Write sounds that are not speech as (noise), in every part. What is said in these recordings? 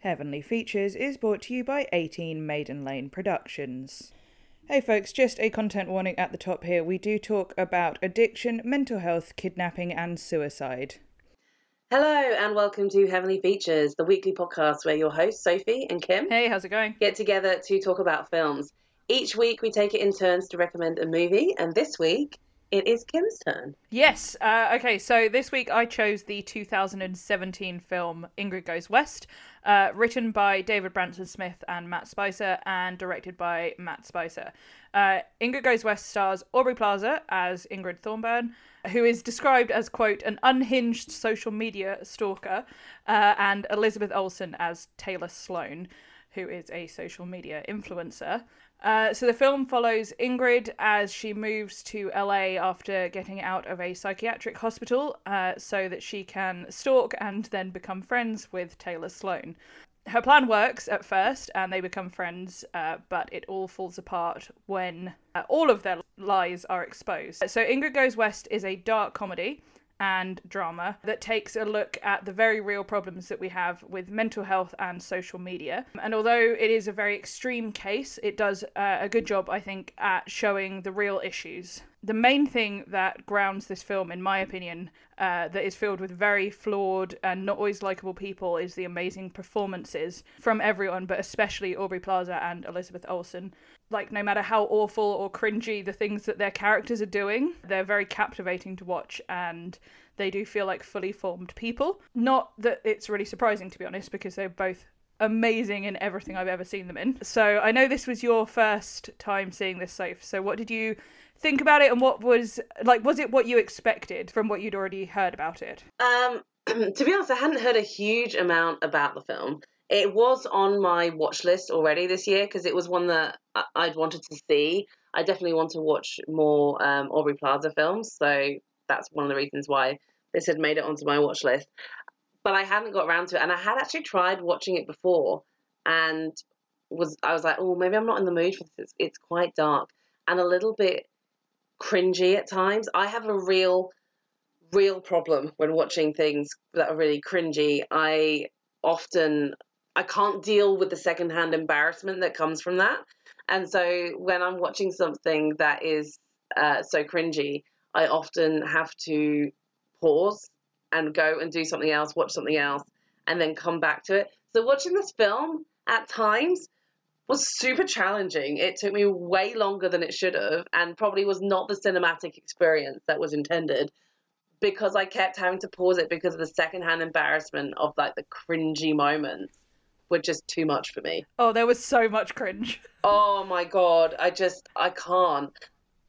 Heavenly Features is brought to you by 18 Maiden Lane Productions. Hey folks, just a content warning at the top here. We do talk about addiction, mental health, kidnapping, and suicide. Hello and welcome to Heavenly Features, the weekly podcast where your hosts, Sophie and Kim, Hey, how's it going? get together to talk about films. Each week we take it in turns to recommend a movie, and this week it is Kim's turn. Yes. Uh, okay, so this week I chose the 2017 film Ingrid Goes West, uh, written by David Branson Smith and Matt Spicer, and directed by Matt Spicer. Uh, Ingrid Goes West stars Aubrey Plaza as Ingrid Thorburn, who is described as, quote, an unhinged social media stalker, uh, and Elizabeth Olsen as Taylor Sloane, who is a social media influencer. Uh, so the film follows Ingrid as she moves to LA after getting out of a psychiatric hospital uh, so that she can stalk and then become friends with Taylor Sloane. Her plan works at first and they become friends, uh, but it all falls apart when uh, all of their lies are exposed. So Ingrid Goes West is a dark comedy and drama that takes a look at the very real problems that we have with mental health and social media. And although it is a very extreme case, it does uh, a good job, I think, at showing the real issues. The main thing that grounds this film, in my opinion, uh, that is filled with very flawed and not always likable people, is the amazing performances from everyone, but especially Aubrey Plaza and Elizabeth Olsen like no matter how awful or cringy the things that their characters are doing, they're very captivating to watch and they do feel like fully formed people. Not that it's really surprising to be honest, because they're both amazing in everything I've ever seen them in. So I know this was your first time seeing this safe So what did you think about it and what was like was it what you expected from what you'd already heard about it? Um, (clears throat) to be honest, I hadn't heard a huge amount about the film. It was on my watch list already this year because it was one that I'd wanted to see. I definitely want to watch more um, Aubrey Plaza films, so that's one of the reasons why this had made it onto my watch list. But I hadn't got around to it, and I had actually tried watching it before, and was I was like, oh, maybe I'm not in the mood for this. It's, it's quite dark and a little bit cringy at times. I have a real, real problem when watching things that are really cringy. I often I can't deal with the secondhand embarrassment that comes from that. And so when I'm watching something that is uh, so cringy, I often have to pause and go and do something else, watch something else, and then come back to it. So watching this film at times was super challenging. It took me way longer than it should have, and probably was not the cinematic experience that was intended because I kept having to pause it because of the secondhand embarrassment of like the cringy moments were just too much for me. Oh, there was so much cringe. (laughs) Oh my god, I just I can't.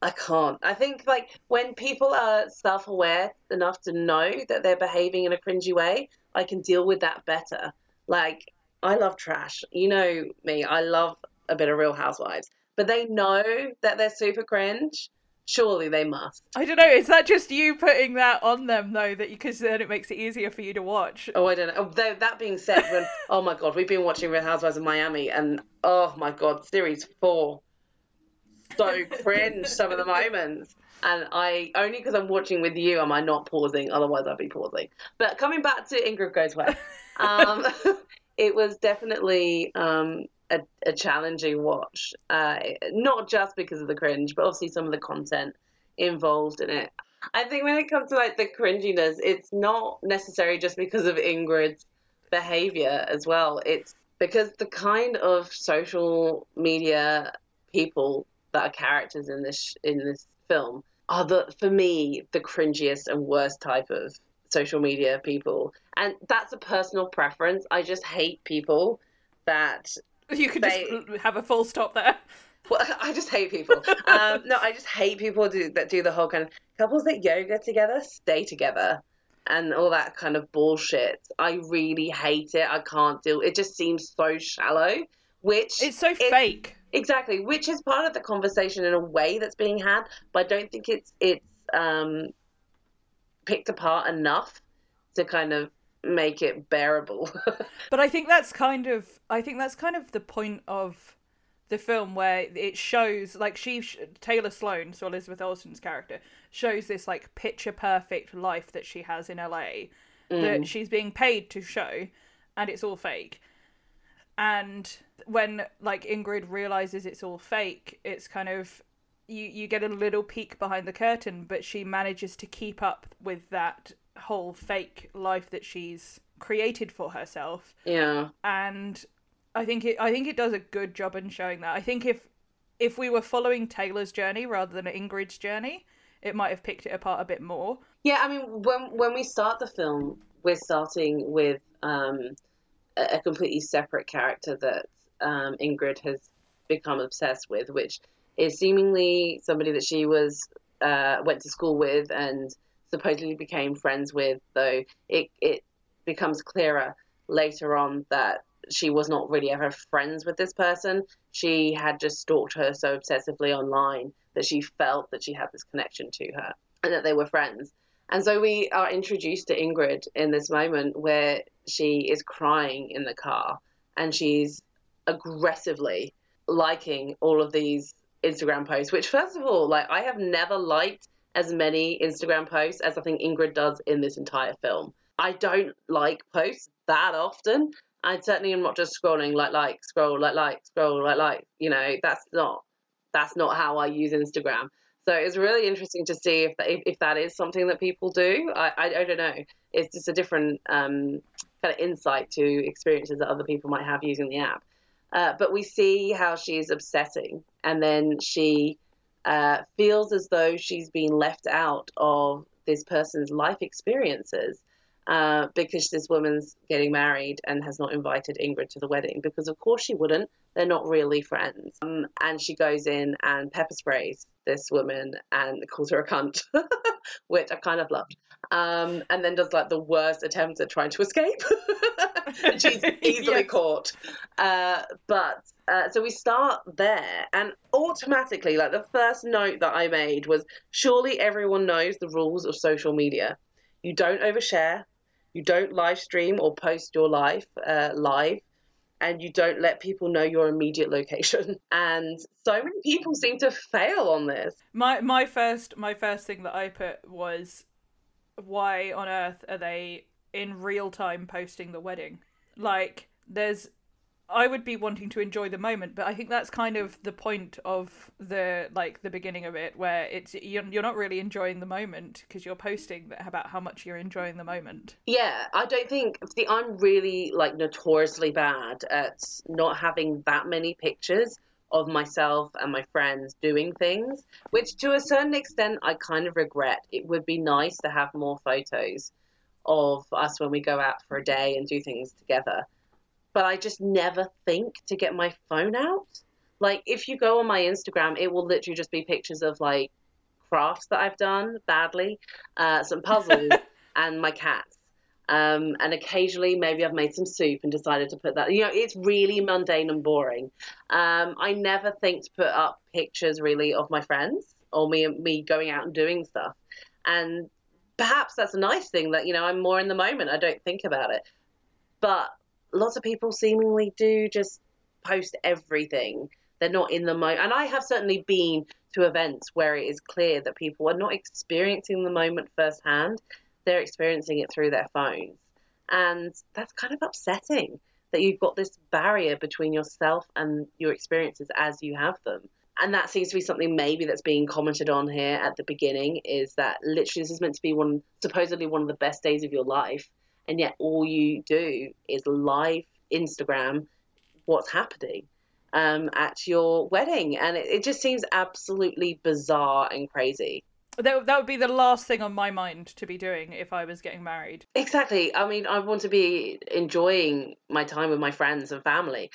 I can't. I think like when people are self-aware enough to know that they're behaving in a cringy way, I can deal with that better. Like I love trash. You know me. I love a bit of Real Housewives. But they know that they're super cringe. Surely they must. I don't know. Is that just you putting that on them though? That because then it makes it easier for you to watch. Oh, I don't know. Oh, though, that being said, when (laughs) oh my god, we've been watching Real Housewives of Miami, and oh my god, series four, so cringe some of the moments. And I only because I'm watching with you am I not pausing. Otherwise, I'd be pausing. But coming back to Ingrid Goes West, (laughs) um, (laughs) it was definitely um, a, a challenging watch. Uh, not just because of the cringe, but obviously some of the content involved in it. I think when it comes to like the cringiness, it's not necessary just because of Ingrid's behavior as well. It's because the kind of social media people that are characters in this in this film are the for me the cringiest and worst type of social media people. And that's a personal preference. I just hate people that (laughs) You could They- just have a full stop there. (laughs) well, I just hate people. Um, no, I just hate people do, that do the whole kind of couples that yoga together stay together and all that kind of bullshit. I really hate it. I can't deal. It just seems so shallow. Which It's so it- fake. exactly, which is part of the conversation in a way that's being had, but I don't think it's it's um, picked apart enough to kind of make it bearable. (laughs) But I think that's kind of I think that's kind of the point of the film where it shows like she Taylor Sloane, so Elizabeth Olsen's character, shows this like picture perfect life that she has in LA that mm. she's being paid to show and it's all fake. and when like Ingrid realizes it's all fake, it's kind of you you get a little peek behind the curtain, but she manages to keep up with that whole fake life that she's created for herself. Yeah. And I think it I think it does a good job in showing that. I think if if we were following Taylor's journey rather than Ingrid's journey, it might have picked it apart a bit more. Yeah, I mean, when when we start the film, we're starting with um, a, a completely separate character that um, Ingrid has become obsessed with, which is seemingly somebody that she was uh, went to school with and supposedly became friends with. Though it it becomes clearer later on that she was not really ever friends with this person. She had just stalked her so obsessively online that she felt that she had this connection to her and that they were friends. And so we are introduced to Ingrid in this moment where she is crying in the car and she's aggressively liking all of these Instagram posts, which, first of all, like I have never liked as many Instagram posts as I think Ingrid does in this entire film. I don't like posts that often. I certainly am not just scrolling like like scroll like like scroll like like you know that's not that's not how I use Instagram. So it's really interesting to see if that, if, if that is something that people do. I, I, I don't know. It's just a different um, kind of insight to experiences that other people might have using the app. Uh, but we see how she's obsessing, and then she uh, feels as though she's been left out of this person's life experiences uh, because this woman's getting married and has not invited Ingrid to the wedding. Because of course she wouldn't. They're not really friends. Um, and she goes in and pepper sprays this woman and calls her a cunt, (laughs) which I kind of loved. Um, and then does like the worst attempts at trying to escape. (laughs) (laughs) she's easily yes. caught. Uh, but uh, so we start there, and automatically, like the first note that I made was surely everyone knows the rules of social media. You don't overshare, you don't live stream or post your life uh, live and you don't let people know your immediate location (laughs) and so many people seem to fail on this my my first my first thing that i put was why on earth are they in real time posting the wedding like there's I would be wanting to enjoy the moment, but I think that's kind of the point of the like the beginning of it, where it's you're, you're not really enjoying the moment because you're posting about how much you're enjoying the moment. Yeah, I don't think. See, I'm really like notoriously bad at not having that many pictures of myself and my friends doing things, which to a certain extent I kind of regret. It would be nice to have more photos of us when we go out for a day and do things together but I just never think to get my phone out. Like if you go on my Instagram, it will literally just be pictures of like crafts that I've done badly, uh, some puzzles, (laughs) and my cats. Um, and occasionally, maybe I've made some soup and decided to put that. You know, it's really mundane and boring. Um, I never think to put up pictures really of my friends or me me going out and doing stuff. And perhaps that's a nice thing that you know I'm more in the moment. I don't think about it. But lots of people seemingly do just post everything. They're not in the moment. And I have certainly been to events where it is clear that people are not experiencing the moment firsthand, they're experiencing it through their phones. And that's kind of upsetting that you've got this barrier between yourself and your experiences as you have them. And that seems to be something maybe that's being commented on here at the beginning is that literally this is meant to be one supposedly one of the best days of your life and yet all you do is live Instagram what's happening um, at your wedding, and it, it just seems absolutely bizarre and crazy. That, that would be the last thing on my mind to be doing if I was getting married. Exactly. I mean, I want to be enjoying my time with my friends and family,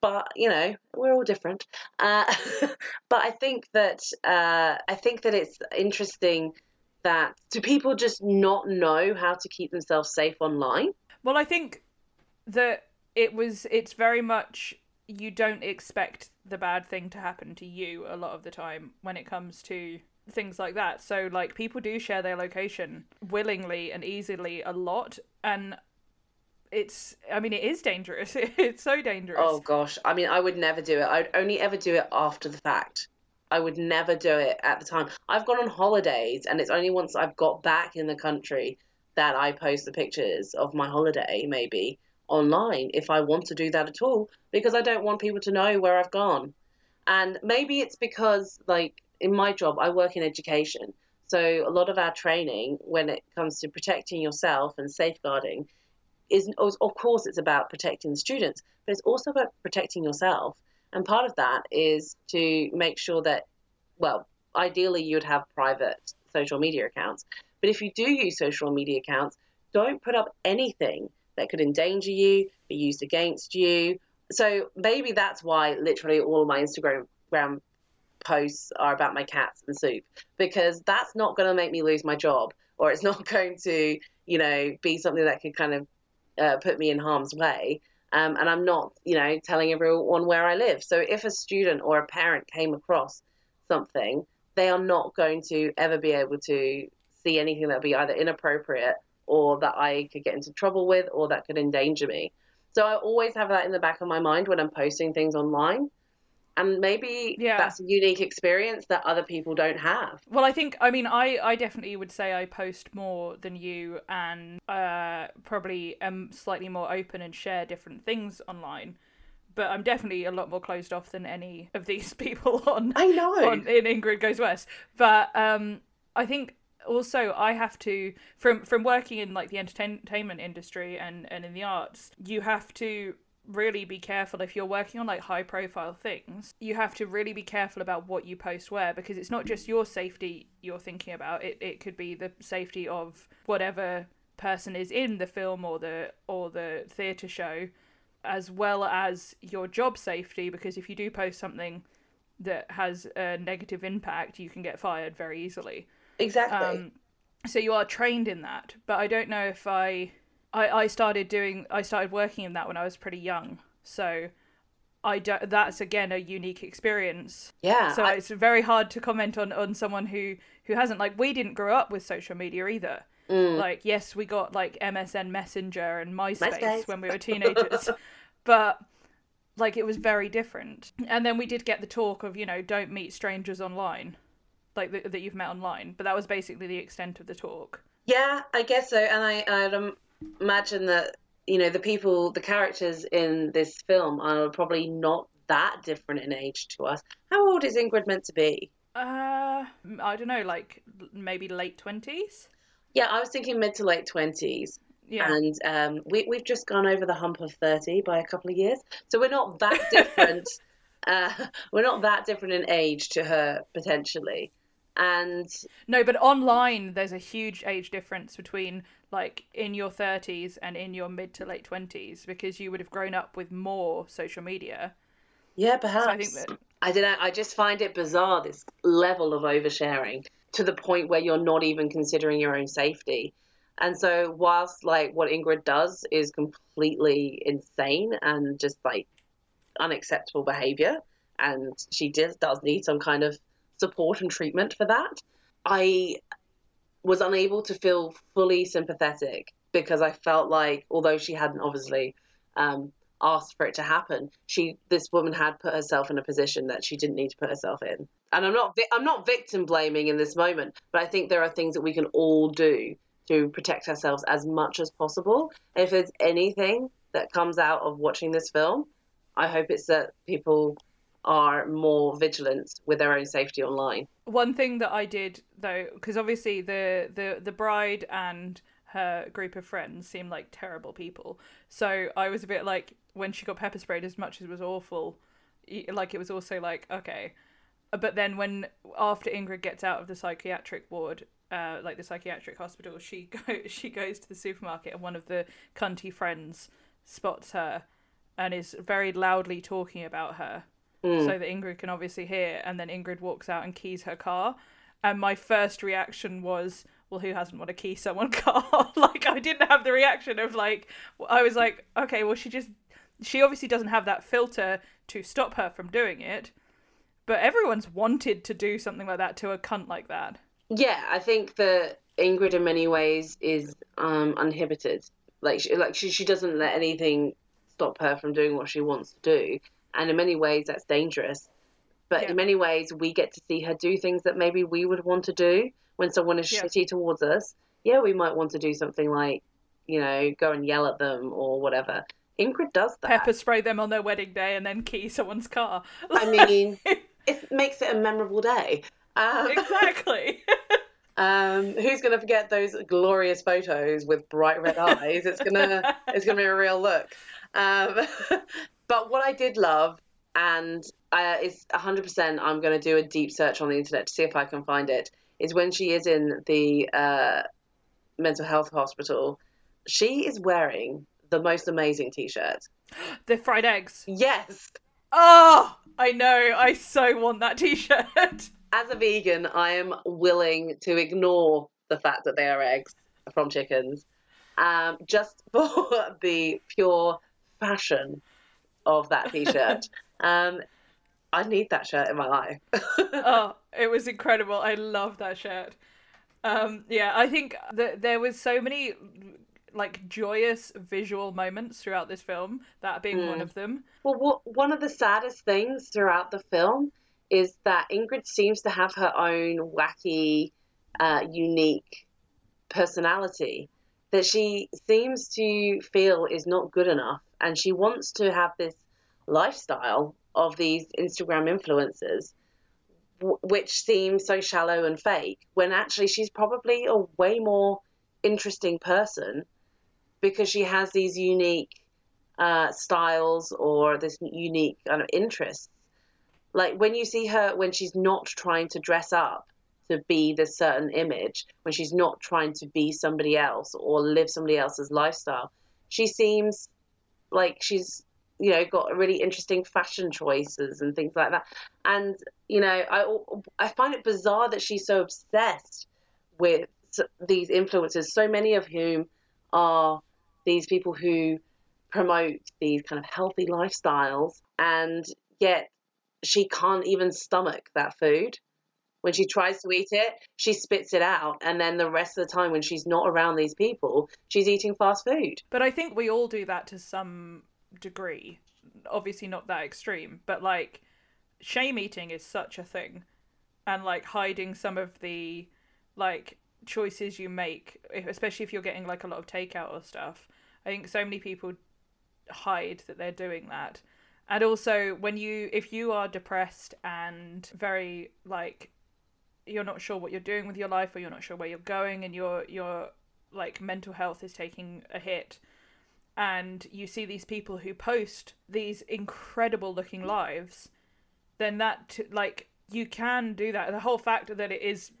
but you know, we're all different. Uh, (laughs) but I think that uh, I think that it's interesting that do people just not know how to keep themselves safe online? Well, I think that it was it's very much you don't expect the bad thing to happen to you a lot of the time when it comes to things like that. So like people do share their location willingly and easily a lot and it's I mean it is dangerous. (laughs) it's so dangerous. Oh gosh. I mean I would never do it. I'd only ever do it after the fact. I would never do it at the time. I've gone on holidays, and it's only once I've got back in the country that I post the pictures of my holiday, maybe online if I want to do that at all because I don't want people to know where I've gone. And maybe it's because, like, in my job, I work in education. So a lot of our training, when it comes to protecting yourself and safeguarding, is of course it's about protecting the students, but it's also about protecting yourself. And part of that is to make sure that, well, ideally you'd have private social media accounts. But if you do use social media accounts, don't put up anything that could endanger you, be used against you. So maybe that's why literally all my Instagram posts are about my cats and soup because that's not going to make me lose my job or it's not (laughs) going to, you know, be something that could kind of uh, put me in harm's way. Um, and I'm not, you know, telling everyone where I live. So if a student or a parent came across something, they are not going to ever be able to see anything that would be either inappropriate or that I could get into trouble with or that could endanger me. So I always have that in the back of my mind when I'm posting things online. And maybe yeah. that's a unique experience that other people don't have. Well, I think, I mean, I, I definitely would say I post more than you and uh, probably am slightly more open and share different things online but I'm definitely a lot more closed off than any of these (laughs) people on. I know. On, in Ingrid Goes West, but um, I think also I have to from from working in like the entertainment industry and and in the arts, you have to really be careful if you're working on like high profile things. You have to really be careful about what you post where because it's not just your safety you're thinking about. It it could be the safety of whatever person is in the film or the or the theatre show as well as your job safety because if you do post something that has a negative impact you can get fired very easily Exactly. Um, so you are trained in that, but I don't know if I, I, I started doing, I started working in that when I was pretty young. So I don't, that's again a unique experience. Yeah. So I... it's very hard to comment on, on someone who, who hasn't, like, we didn't grow up with social media either. Mm. Like, yes, we got like MSN Messenger and MySpace, MySpace. when we were teenagers, (laughs) but like it was very different. And then we did get the talk of, you know, don't meet strangers online like that you've met online, but that was basically the extent of the talk. Yeah, I guess so. And I, I'd imagine that you know the people, the characters in this film are probably not that different in age to us. How old is Ingrid meant to be? Uh, I don't know, like maybe late twenties. Yeah, I was thinking mid to late twenties. Yeah. And um, we, we've just gone over the hump of 30 by a couple of years. So we're not that different. (laughs) uh, we're not that different in age to her, potentially and no but online there's a huge age difference between like in your 30s and in your mid to late 20s because you would have grown up with more social media. Yeah perhaps so i think that i don't know i just find it bizarre this level of oversharing to the point where you're not even considering your own safety. And so whilst like what ingrid does is completely insane and just like unacceptable behavior and she does, does need some kind of support and treatment for that. I was unable to feel fully sympathetic because I felt like, although she hadn't obviously um, asked for it to happen, she this woman had put herself in a position that she didn't need to put herself in. And I'm not I'm not victim blaming in this moment, but I think there are things that we can all do to protect ourselves as much as possible. And If there's anything that comes out of watching this film, I hope it's that people are more vigilant with their own safety online. One thing that I did though, because obviously the, the the bride and her group of friends seemed like terrible people, so I was a bit like when she got pepper sprayed, as much as it was awful, like it was also like okay, but then when after Ingrid gets out of the psychiatric ward. Uh, like the psychiatric hospital, she (laughs) go she goes to the supermarket and one of the cunty friends spots her and is very loudly talking about her mm. so that Ingrid can obviously hear. And then Ingrid walks out and keys her car. And my first reaction was, well, who hasn't want to key someone's (laughs) car? like, I didn't have the reaction of, like, I was like, okay, well, she just, she obviously doesn't have that filter to stop her from doing it. But everyone's wanted to do something like that to a cunt like that. Yeah, I think that Ingrid, in many ways, is um, uninhibited. Like, she, like she, she doesn't let anything stop her from doing what she wants to do and in many ways that's dangerous but yeah. in many ways we get to see her do things that maybe we would want to do when someone is yeah. shitty towards us yeah we might want to do something like you know go and yell at them or whatever Ingrid does that. Pepper spray them on their wedding day and then key someone's car. I mean, (laughs) it makes it a memorable day. Um, exactly. (laughs) um, who's going to forget those glorious photos with bright red eyes? It's gonna it's gonna be a real look. Um, (laughs) but what I did love, and uh, is 100%, I'm going to do a deep search on the internet to see if I can find it, is when she is in the uh, mental health hospital. She is wearing the most amazing t-shirt. (gasps) the fried eggs. Yes. Oh, I know. I so want that t-shirt. (laughs) As a vegan, I am willing to ignore the fact that they are eggs from chickens, um, just (laughs) for the pure fashion of that t-shirt. (laughs) um, I need that shirt in my life. (laughs) oh, it was incredible. I love that shirt. Um, yeah, I think that there was so many like joyous visual moments throughout this film. That being mm. one of them. Well, what, one of the saddest things throughout the film is that Ingrid seems to have her own wacky, uh, unique personality that she seems to feel is not good enough, and she wants to have this lifestyle of these Instagram influencers, which seems so shallow and fake, when actually she's probably a way more interesting person because she has these unique uh, styles or this unique kind of interests. Like when you see her when she's not trying to dress up to be this certain image, when she's not trying to be somebody else or live somebody else's lifestyle, she seems like she's you know got really interesting fashion choices and things like that. And you know, I I find it bizarre that she's so obsessed with these influencers, so many of whom are these people who promote these kind of healthy lifestyles, and yet she can't even stomach that food. When she tries to eat it, she spits it out, and then the rest of the time, when she's not around these people, she's eating fast food. But I think we all do that to some degree. Obviously, not that extreme, but like shame eating is such a thing, and like hiding some of the like choices you make, especially if you're getting like a lot of takeout or stuff. I think so many people hide that they're doing that. And also when you if you are depressed and very like you're not sure what you're doing with your life or you're not sure where you're going and your your like mental health is taking a hit and you see these people who post these incredible looking lives then that like you can do that. The whole fact that it is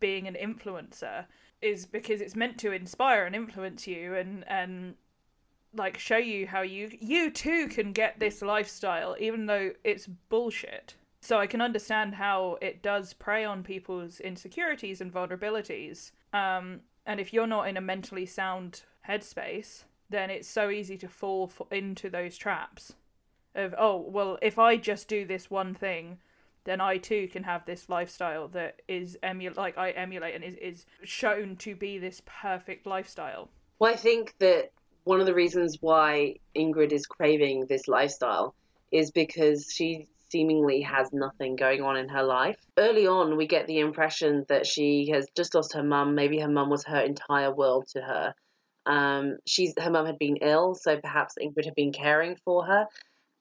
being an influencer is because it's meant to inspire and influence you and and like show you how you you too can get this lifestyle even though it's bullshit so i can understand how it does prey on people's insecurities and vulnerabilities um and if you're not in a mentally sound headspace then it's so easy to fall into those traps of oh well if i just do this one thing then I too can have this lifestyle that is emu- like I emulate and is, is shown to be this perfect lifestyle. Well, I think that one of the reasons why Ingrid is craving this lifestyle is because she seemingly has nothing going on in her life. Early on, we get the impression that she has just lost her mum. Maybe her mum was her entire world to her. Um, she's her mum had been ill, so perhaps Ingrid had been caring for her.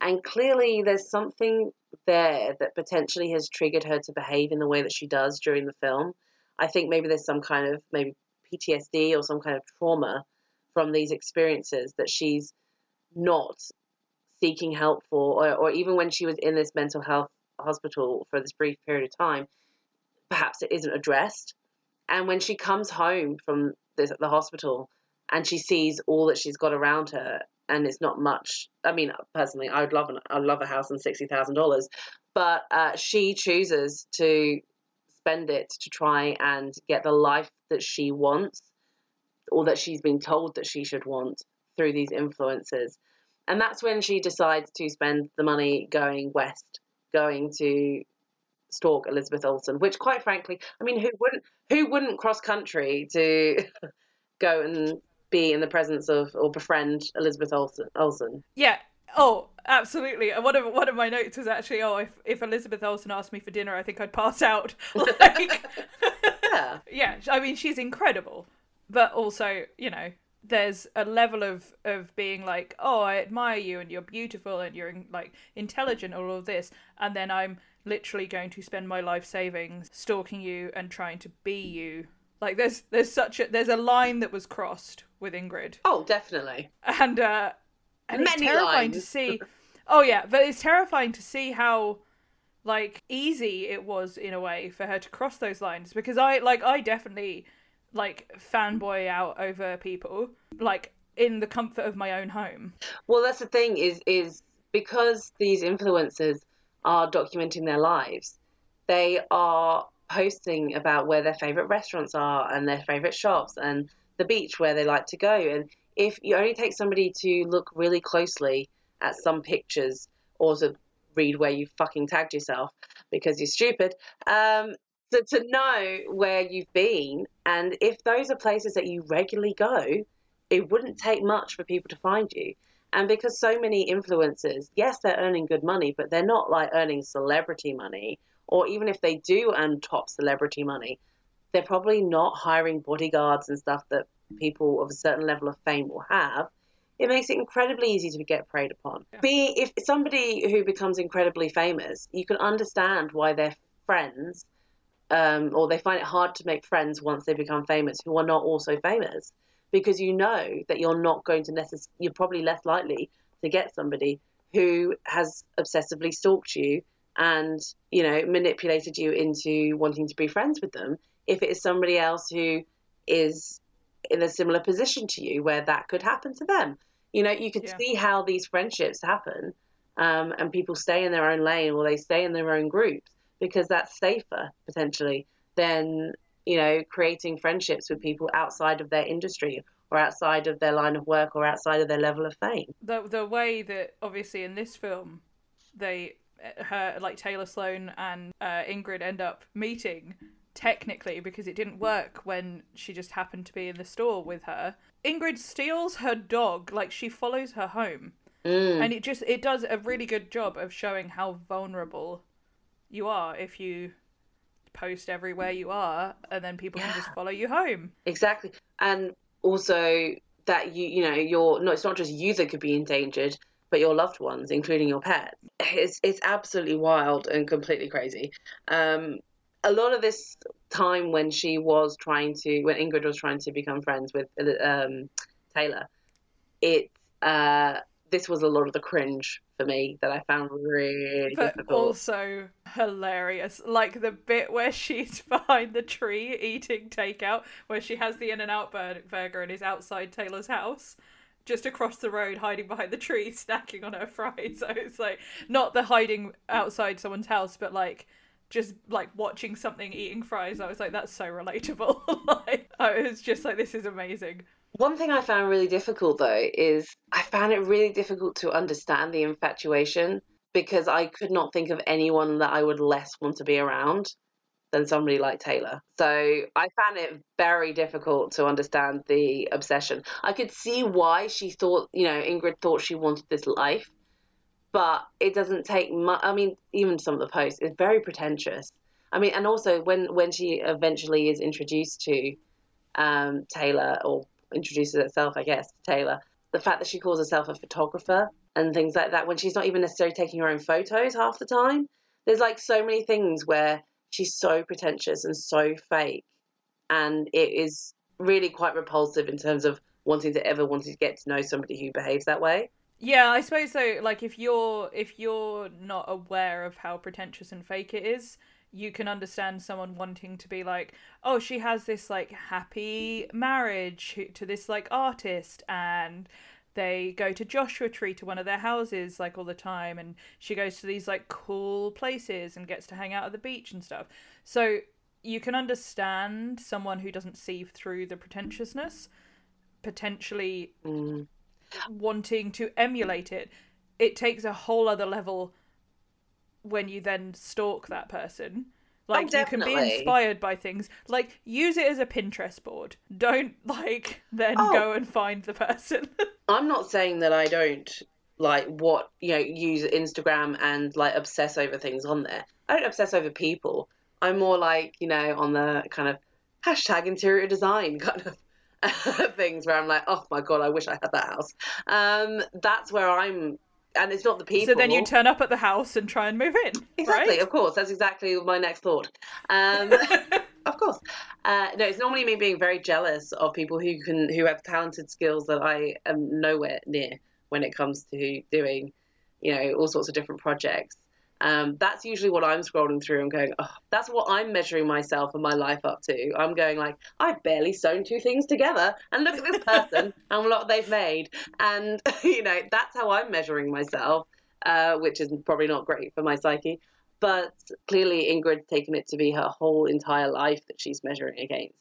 And clearly, there's something there that potentially has triggered her to behave in the way that she does during the film. I think maybe there's some kind of maybe PTSD or some kind of trauma from these experiences that she's not seeking help for, or, or even when she was in this mental health hospital for this brief period of time, perhaps it isn't addressed. And when she comes home from this, the hospital and she sees all that she's got around her and it's not much. I mean, personally, I'd love an, I'd love a house and sixty thousand dollars, but uh, she chooses to spend it to try and get the life that she wants, or that she's been told that she should want through these influences, and that's when she decides to spend the money going west, going to stalk Elizabeth Olsen, which, quite frankly, I mean, who wouldn't who wouldn't cross country to (laughs) go and be in the presence of or befriend Elizabeth Olsen. Olsen. Yeah. Oh, absolutely. One of one of my notes was actually, oh, if, if Elizabeth Olsen asked me for dinner, I think I'd pass out. (laughs) Like, (laughs) yeah. yeah. I mean, she's incredible, but also, you know, there's a level of of being like oh i admire you and you're beautiful and you're like intelligent or all of this and then i'm literally going to spend my life savings stalking you and trying to be you. Like there's there's such a there's a line that was crossed with ingrid. Oh, definitely. and uh and it's Many terrifying to see. (laughs) Oh yeah but it's terrifying to see how like easy it was in a way for her to cross those lines because i like i definitely like fanboy out over people like in the comfort of my own home Well, that's the thing is is because these influencers are documenting their lives, they are posting about where their favorite restaurants are and their favorite shops and the beach where they like to go. And if you only take somebody to look really closely at some pictures or to read where you fucking tagged yourself because you're stupid, um, to, to know where you've been and if those are places that you regularly go, it wouldn't take much for people to find you. And because so many influencers, yes, they're earning good money, but they're not like earning celebrity money, or even if they do earn top celebrity money, they're probably not hiring bodyguards and stuff that people of a certain level of fame will have. It makes it incredibly easy to get preyed upon. Yeah. Being if somebody who becomes incredibly famous, you can understand why their friends, um, or they find it hard to make friends once they become famous who are not also famous because you know that you're not going to necessarily, you're probably less likely to get somebody who has obsessively stalked you and, you know, manipulated you into wanting to be friends with them if it is somebody else who is in a similar position to you where that could happen to them. You know, you could Yeah. see how these friendships happen um, and people stay in their own lane or they stay in their own groups because that's safer potentially than you know, creating friendships with people outside of their industry or outside of their line of work or outside of their level of fame. the the way that obviously in this film they her like Taylor Sloane and uh, Ingrid end up meeting technically because it didn't work when she just happened to be in the store with her. Ingrid steals her dog like she follows her home. Mm. And it just it does a really good job of showing how vulnerable you are if you post everywhere you are and then people can just follow you home. Exactly. And also that you you know, you're no it's not just you that could be endangered, but your loved ones, including your pets. It's it's absolutely wild and completely crazy. Um a lot of this time when she was trying to when Ingrid was trying to become friends with um Taylor, it uh this was a lot of the cringe for me that I found really but difficult. also hilarious. Like the bit where (laughs) she's behind the tree eating takeout, where she has the In and Out burger and is outside Taylor's house, just across the road, hiding behind the tree, (laughs) snacking on her fries. So it's like not the hiding outside someone's house, but like just like watching something eating fries. I was like, that's so relatable. (laughs) like I was just like, this is amazing. One thing I found really difficult though is I found it really difficult to understand the infatuation because I could not think of anyone that I would less want to be around than somebody like Taylor. So I found it very difficult to understand the obsession. I could see why she thought, you know, Ingrid thought she wanted this life, but it doesn't take much. I mean, even some of the posts, it's very pretentious. I mean, and also when when she eventually is introduced to um, Taylor or introduces herself, I guess, to Taylor. The fact that she calls herself a photographer and things like that when she's not even necessarily taking her own photos half the time. There's like so many things where she's so pretentious and so fake, and it is really quite repulsive in terms of wanting to ever wanting to get to know somebody who behaves that way. Yeah, I suppose so. Like if you're if you're not aware of how pretentious and fake it is, you can understand someone wanting to be like, oh, she has this like happy marriage to this like artist, and they go to Joshua Tree to one of their houses like all the time, and she goes to these like cool places and gets to hang out at the beach and stuff. So you can understand someone who doesn't see through the pretentiousness potentially Mm. wanting to emulate it, it takes a whole other level when you then stalk that person. Like you can be inspired by things. Like use it as a Pinterest board. Don't (laughs) like then Oh. go and find the person. (laughs) I'm not saying that I don't like what you know use Instagram and like obsess over things on there. I don't obsess over people. I'm more like you know on the kind of hashtag interior design (laughs) kind of things where I'm like, oh my god, I wish I had that house. Um, that's where I'm, and it's not the people. So then you turn up at the house and try and move in. Exactly, right? of course. That's exactly my next thought. Um, (laughs) of course. Uh, no, it's normally me being very jealous of people who can who have talented skills that I am nowhere near when it comes to doing, you know, all sorts of different projects. Um, that's usually what I'm scrolling through and going, oh, that's what I'm measuring myself and my life up to. I'm going like, I've barely sewn two things together, and look at this person (laughs) and what they've made, and (laughs) you know, that's how I'm measuring myself, uh, which is probably not great for my psyche. But clearly, Ingrid's taken it to be her whole entire life that she's measuring against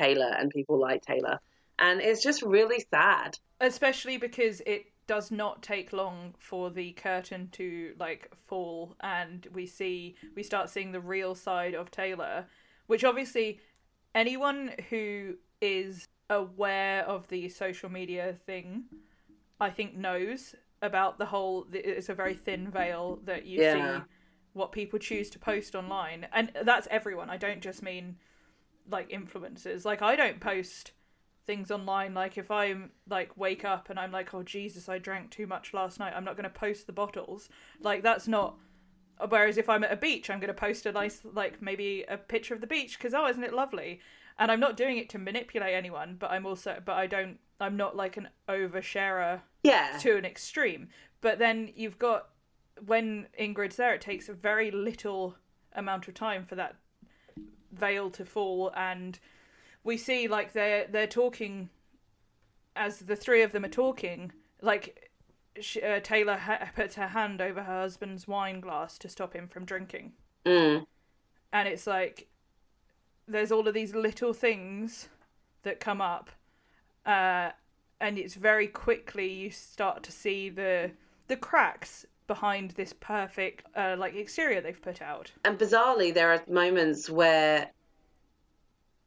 Taylor and people like Taylor. And it's just really sad. Especially because it does not take long for the curtain to like fall and we see we start seeing the real side of Taylor, which obviously anyone who is aware of the social media thing I think knows about the whole it's a very thin veil that you Yeah. see what people choose to post online. And that's everyone. I don't just mean like influencers. Like i don't post things online like if i'm like wake up and i'm like oh jesus i drank too much last night i'm not going to post the bottles like that's not whereas if i'm at a beach i'm going to post a nice like maybe a picture of the beach because oh isn't it lovely and i'm not doing it to manipulate anyone but i'm also but i don't i'm not like an oversharer Yeah. to an extreme. But then you've got when Ingrid's there, it takes a very little amount of time for that veil to fall, and we see like they're they're talking as the three of them are talking. Like sh uh, Taylor ha- puts her hand over her husband's wine glass to stop him from drinking, Mm. and it's like there's all of these little things that come up uh, and it's very quickly you start to see the the cracks behind this perfect uh, like exterior they've put out And bizarrely, there are moments where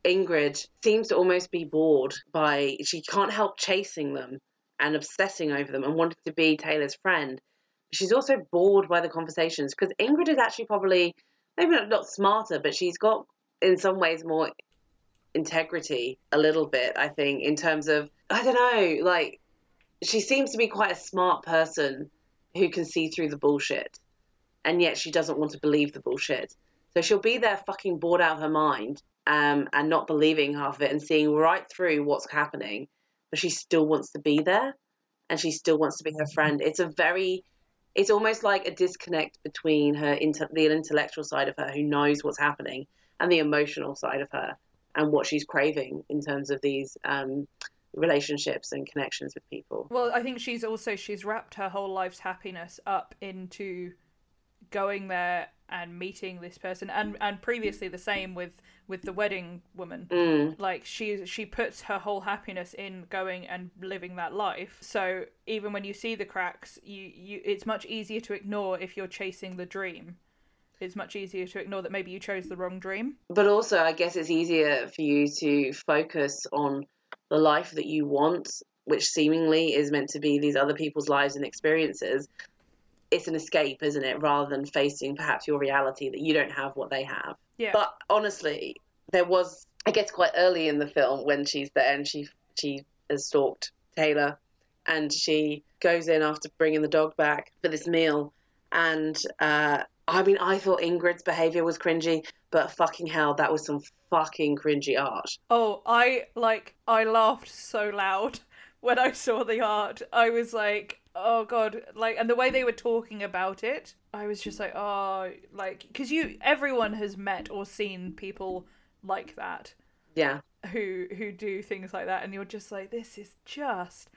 Ingrid seems to almost be bored by, she can't help chasing them and obsessing over them and wanting to be Taylor's friend. She's also bored by the conversations because Ingrid is actually probably, maybe not, not smarter, but she's got in some ways more integrity a little bit, I think, in terms of, I don't know, like, she seems to be quite a smart person who can see through the bullshit and yet she doesn't want to believe the bullshit. So she'll be there fucking bored out of her mind um, and not believing half of it and seeing right through what's happening, but she still wants to be there and she still wants to be her friend. It's a very, it's almost like a disconnect between her inter- the intellectual side of her who knows what's happening and the emotional side of her and what she's craving in terms of these um, relationships and connections with people. well i think she's also she's wrapped her whole life's happiness up into going there and meeting this person and and previously the same with with the wedding woman Mm, like she she puts her whole happiness in going and living that life so even when you see the cracks you you it's much easier to ignore if you're chasing the dream it's much easier to ignore that maybe you chose the wrong dream but also, I guess it's easier for you to focus on the life that you want, which seemingly is meant to be these other people's lives and experiences. It's an escape, isn't it? Rather than facing perhaps your reality that you don't have what they have. Yeah. But honestly, there was, I guess, quite early in the film when she's there and she she has stalked Taylor, and she goes in after bringing the dog back for this meal, and uh, I mean, I thought Ingrid's behavior was cringy, but fucking hell, that was some fucking cringy art. oh i like i laughed so loud when i saw the art i was like oh god like and the way they were talking about it i was just like oh like because you everyone has met or seen people like that. Yeah, who who do things like that and you're just like this is just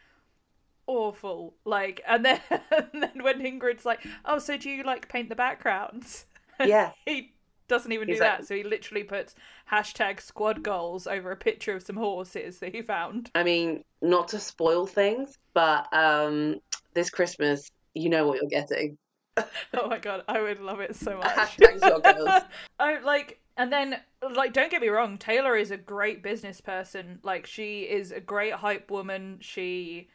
awful. Like and then (laughs) and then when ingrid's like oh so do you like paint the backgrounds? (laughs) Yeah, he doesn't even do like- that so he literally puts hashtag squad goals over a picture of some horses that he found. I mean, not to spoil things, but um, this Christmas, you know what you're getting. (laughs) oh my god i would love it so much. Hashtag squad goals. (laughs) I like and then like don't get me wrong Taylor is a great business person. Like she is a great hype woman. She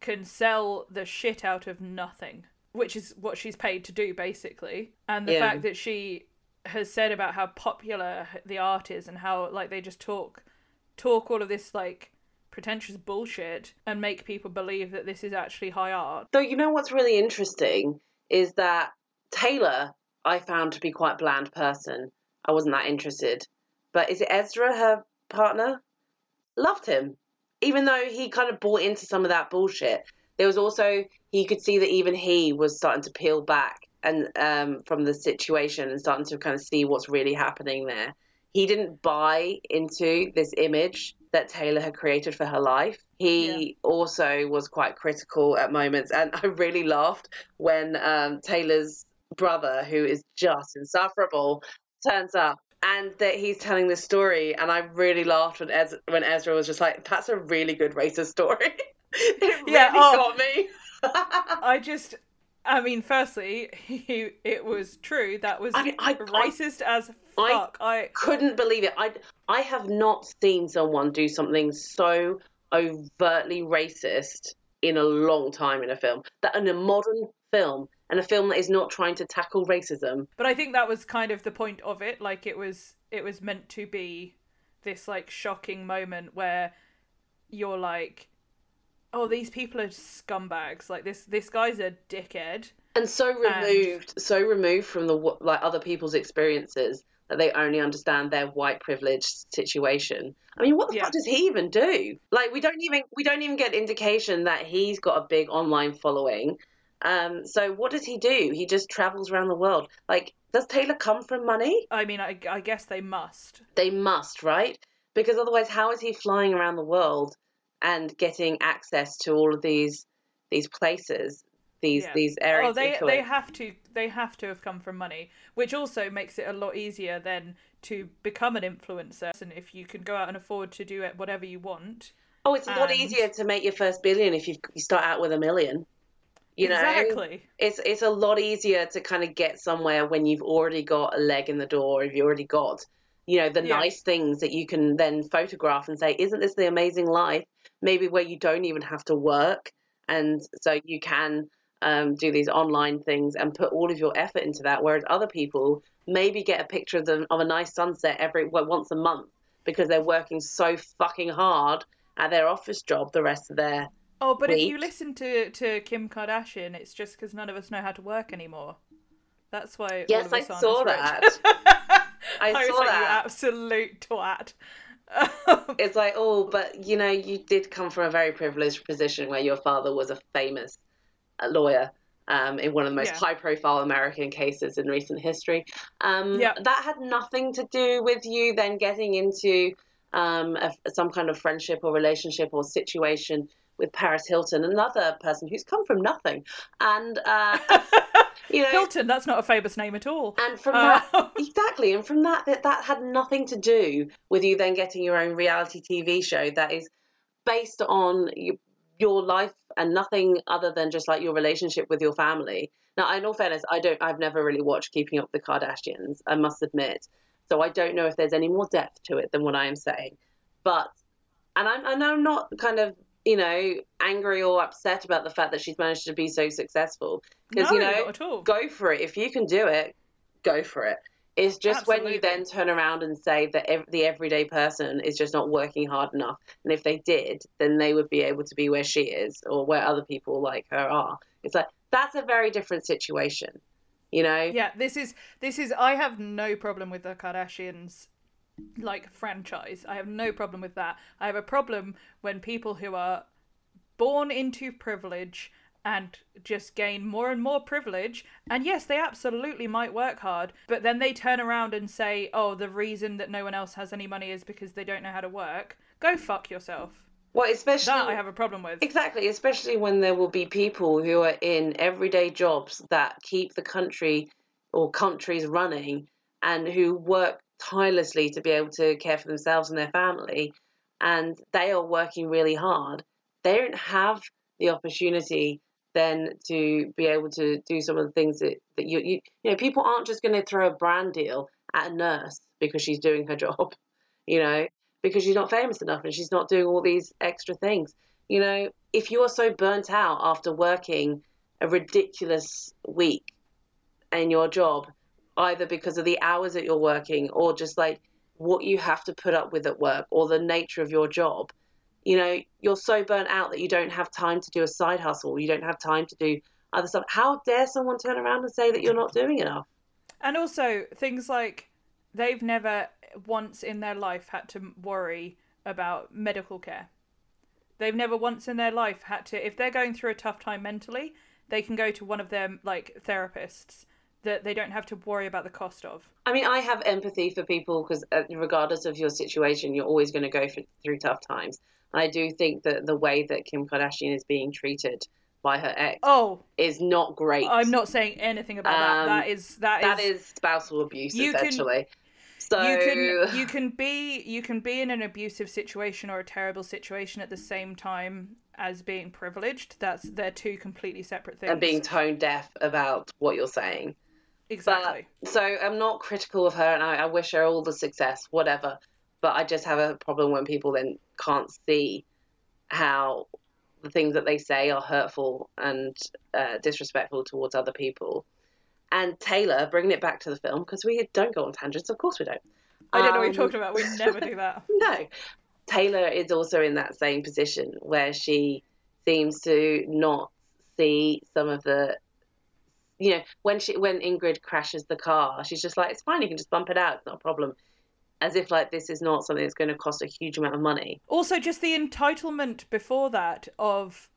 can sell the shit out of nothing which is what she's paid to do basically. And the Yeah. fact that she has said about how popular the art is and how like they just talk talk all of this like pretentious bullshit and make people believe that this is actually high art. Though you know what's really interesting is that Taylor I found to be quite a bland person. I wasn't that interested. But is it Ezra, her partner? Loved him. Even though he kind of bought into some of that bullshit. There was also he could see that even he was starting to peel back and um, from the situation and starting to kind of see what's really happening there. He didn't buy into this image that Taylor had created for her life. He yeah. also was quite critical at moments, and I really laughed when um, Taylor's brother, who is just insufferable, turns up and that he's telling this story. And I really laughed when, Ez- when Ezra was just like, "That's a really good racist story." (laughs) it really yeah, oh, got me. (laughs) I just, I mean, firstly, he, it was true. That was I mean, I, racist I, as fuck. I, I couldn't believe it. I I have not seen someone do something so overtly racist in a long time in a film. That in a modern film and a film that is not trying to tackle racism. But I think that was kind of the point of it. Like it was it was meant to be this like shocking moment where you're like oh these people are scumbags like this this guy's a dickhead and so removed and... so removed from the like other people's experiences that they only understand their white privileged situation. I mean, what the yeah. fuck does he even do? Like, we don't even we don't even get indication that he's got a big online following. Um, so what does he do? He just travels around the world. Like, does Taylor come from money? I mean, I, I guess they must. They must, right? Because otherwise, how is he flying around the world and getting access to all of these these places, these yeah. these oh, areas? Oh, they they have to they have to have come from money, which also makes it a lot easier then to become an influencer. And if you can go out and afford to do it whatever you want. Oh, it's a lot easier to make your first billion if you start out with a million. You know, exactly. It's it's a lot easier to kind of get somewhere when you've already got a leg in the door, if you already got, you know, the yeah. nice things that you can then photograph and say, isn't this the amazing life? Maybe where you don't even have to work, and so you can um, do these online things and put all of your effort into that. Whereas other people maybe get a picture of them of a nice sunset every well, once a month because they're working so fucking hard at their office job the rest of their Oh, but if you listen to, to Kim Kardashian, it's just because none of us know how to work anymore. That's why. Yes, I saw that. (laughs) I, I saw like, that. Absolute twat. (laughs) it's like, oh, but you know, you did come from a very privileged position where your father was a famous uh, lawyer um, in one of the most yeah. high-profile American cases in recent history. Um, yeah. That had nothing to do with you then getting into um, a, some kind of friendship or relationship or situation with Paris Hilton, another person who's come from nothing, and uh, (laughs) you know Hilton. That's not a famous name at all. And from uh, that, (laughs) exactly, and from that, that that had nothing to do with you then getting your own reality TV show that is based on you, your life and nothing other than just like your relationship with your family. Now, in all fairness, I don't. I've never really watched Keeping Up with the Kardashians. I must admit, so I don't know if there's any more depth to it than what I am saying. But and I'm and I'm not kind of you know, angry or upset about the fact that she's managed to be so successful. Because, no, you know, go for it. If you can do it, go for it. It's just Absolutely. when you then turn around and say that ev- the everyday person is just not working hard enough. And if they did, then they would be able to be where she is or where other people like her are. It's like, that's a very different situation, you know? Yeah, this is, this is, I have no problem with the Kardashians like franchise. I have no problem with that. I have a problem when people who are born into privilege and just gain more and more privilege. And yes, they absolutely might work hard, but then they turn around and say, oh, the reason that no one else has any money is because they don't know how to work. Go fuck yourself. Well, especially that I have a problem with. Exactly, especially when there will be people who are in everyday jobs that keep the country or countries running and who work tirelessly to be able to care for themselves and their family, and they are working really hard. They don't have the opportunity then to be able to do some of the things that, that you, you you know people aren't just going to throw a brand deal at a nurse because she's doing her (laughs) job you know because she's not famous enough and she's not doing all these extra things you know if you are so burnt out after working a ridiculous week in your job either because of the hours that you're working or just like what you have to put up with at work or the nature of your job You know, you're so burnt out that you don't have time to do a side hustle. You don't have time to do other stuff. How dare someone turn around and say that you're not doing enough? And also things like they've never once in their life had to worry about medical care. They've never once in their life had to if they're going through a tough time mentally, they can go to one of their like therapists that they don't have to worry about the cost of. I mean, I have empathy for people because, uh, regardless of your situation, you're always going to go for, through tough times. And I do think that the way that Kim Kardashian is being treated by her ex Oh, is not great. I'm not saying anything about that. Um, That is that is that is spousal abuse, You can- essentially. so you can you can be you can be in an abusive situation or a terrible situation at the same time as being privileged. That's they're two completely separate things. and being tone deaf about what you're saying. Exactly. But so I'm not critical of her, and I, I wish her all the success, whatever. But I just have a problem when people then can't see how the things that they say are hurtful and uh, disrespectful towards other people. And Taylor, bringing it back to the film, because we don't go on tangents, of course we don't. I don't know what you're Um, talking about. We never do that. (laughs) No. Taylor is also in that same position where she seems to not see some of the you know, when she when Ingrid crashes the car, she's just like, It's fine, you can just bump it out, it's not a problem. As if like this is not something that's going to cost a huge amount of money. Also, just the entitlement before that of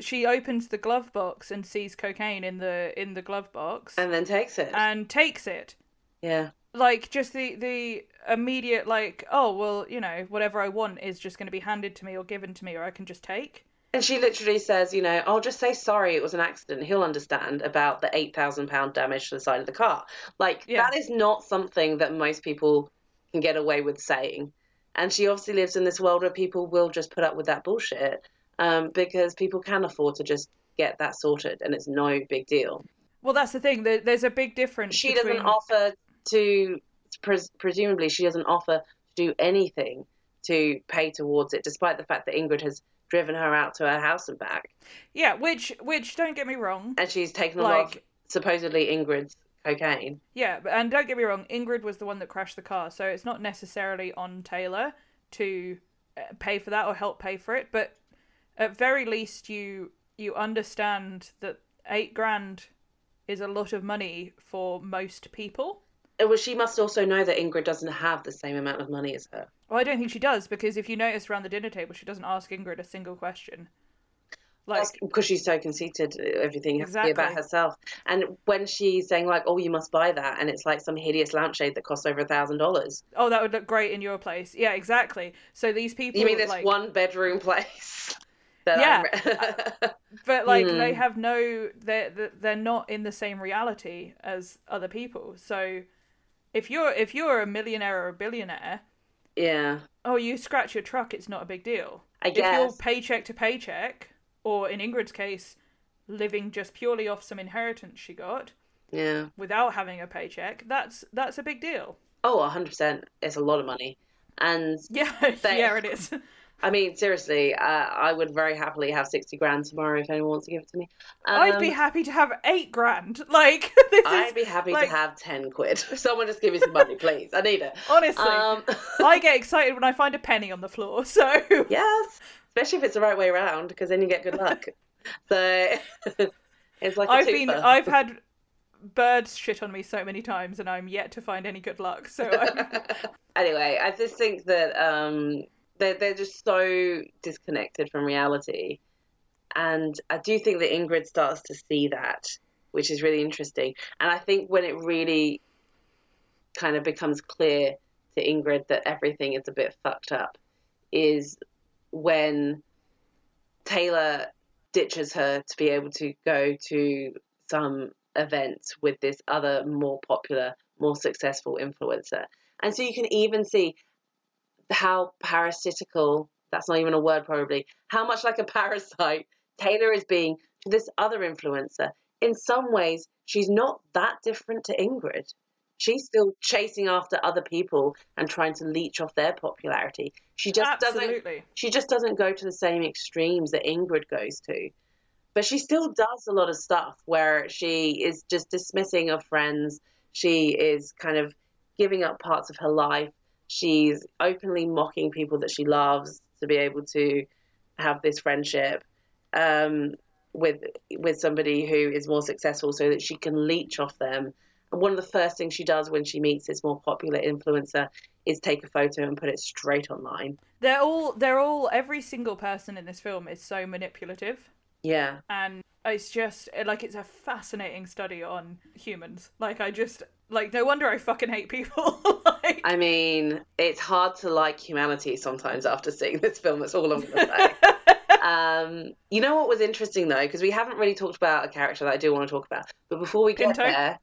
she opens the glove box and sees cocaine in the in the glove box And then takes it. and takes it. yeah. Like just the the immediate like oh well you know whatever I want is just going to be handed to me or given to me or I can just take. And she literally says, you know, I'll just say sorry, it was an accident. He'll understand about the eight thousand pound damage to the side of the car. Like Yeah. that is not something that most people can get away with saying. And she obviously lives in this world where people will just put up with that bullshit um, because people can afford to just get that sorted, and it's no big deal. Well, that's the thing. There's a big difference. She between... doesn't offer to, pres- presumably, she doesn't offer to do anything to pay towards it, despite the fact that Ingrid has driven her out to her house and back. Yeah, which which don't get me wrong. and she's taken a lot of supposedly Ingrid's cocaine. yeah, and don't get me wrong. Ingrid was the one that crashed the car, so it's not necessarily on Taylor to uh, pay for that or help pay for it. But at very least, you you understand that eight grand is a lot of money for most people. Uh, Well, she must also know that Ingrid doesn't have the same amount of money as her. Well, I don't think she does because if you notice around the dinner table, she doesn't ask Ingrid a single question. Like, because she's so conceited, everything has to be about herself. And when she's saying like, "Oh, you must buy that," and it's like some hideous lampshade that costs over a thousand dollars. oh, that would look great in your place. Yeah, exactly. So these people, You mean this like, one bedroom place? (laughs) that Yeah. I'm... (laughs) but like Hmm. they have no, they're they're- they're not in the same reality as other people. So if you're if you're a millionaire or a billionaire, yeah, oh, you scratch your truck, it's not a big deal. I If you're guess. paycheck to paycheck, or in Ingrid's case, living just purely off some inheritance she got Yeah. without having a paycheck, that's that's a big deal. Oh, hundred percent. It's a lot of money, and Yeah, (laughs) They- yeah, it is. I mean, seriously, uh, I would very happily have sixty grand tomorrow if anyone wants to give it to me. I'd be Um, happy to have eight grand. (laughs) Like (laughs) this I'd is be happy like- to have 10 quid. (laughs) Someone just give me some money, please. I need it. honestly. Um, I get excited when I find a penny on the floor. So yes, especially if it's the right way around, because then you get good luck. so it's like a I've been. I've had birds shit on me so many times and I'm yet to find any good luck. So anyway, I just think that um, they're, they're just so disconnected from reality. And I do think that Ingrid starts to see that, which is really interesting. And I think when it really kind of becomes clear to Ingrid that everything is a bit fucked up is when Taylor ditches her to be able to go to some event with this other more popular, more successful influencer. And so you can even see how parasitical, that's not even a word probably, how much like a (laughs) parasite Taylor is being to this other influencer. In some ways, she's not that different to Ingrid. She's still chasing after other people and trying to leech off their popularity. She just doesn't she just doesn't go to the same extremes that Ingrid goes to. But she still does a lot of stuff where she is just dismissing her friends. She is kind of giving up parts of her life She's openly mocking people that she loves to be able to have this friendship um, with with somebody who is more successful, so that she can leech off them. And one of the first things she does when she meets this more popular influencer is take a photo and put it straight online. They're all they're all every single person in this film is so manipulative. Yeah. And it's just like it's a fascinating study on humans. Like I just like no wonder I fucking hate people. (laughs) I mean, it's hard to like humanity sometimes after seeing this film. That's all I'm gonna say. (laughs) um, you know what was interesting though, because we haven't really talked about a character that I do want to talk about. But before we get Pinto? there,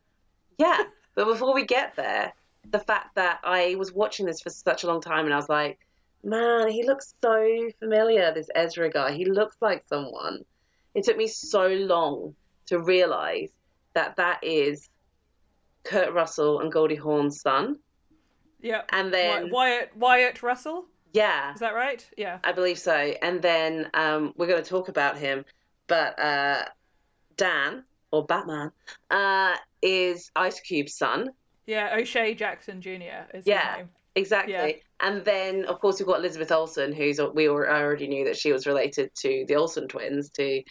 yeah. But before we get there, the fact that I was watching this for such a long time and I was like, man, he looks so familiar. This Ezra guy, he looks like someone. It took me so long to realize that that is Kurt Russell and Goldie Hawn's son. Yeah. And then Wyatt Wyatt Russell, yeah, is that right? Yeah. I believe so. And then um, we're going to talk about him, but uh, Dan or Batman uh, is Ice Cube's son. Yeah, O'Shea Jackson Jr. is Yeah. his name. Exactly. Yeah. And then, of course, we've got Elizabeth Olsen, who's we I already knew that she was related to the Olsen twins, to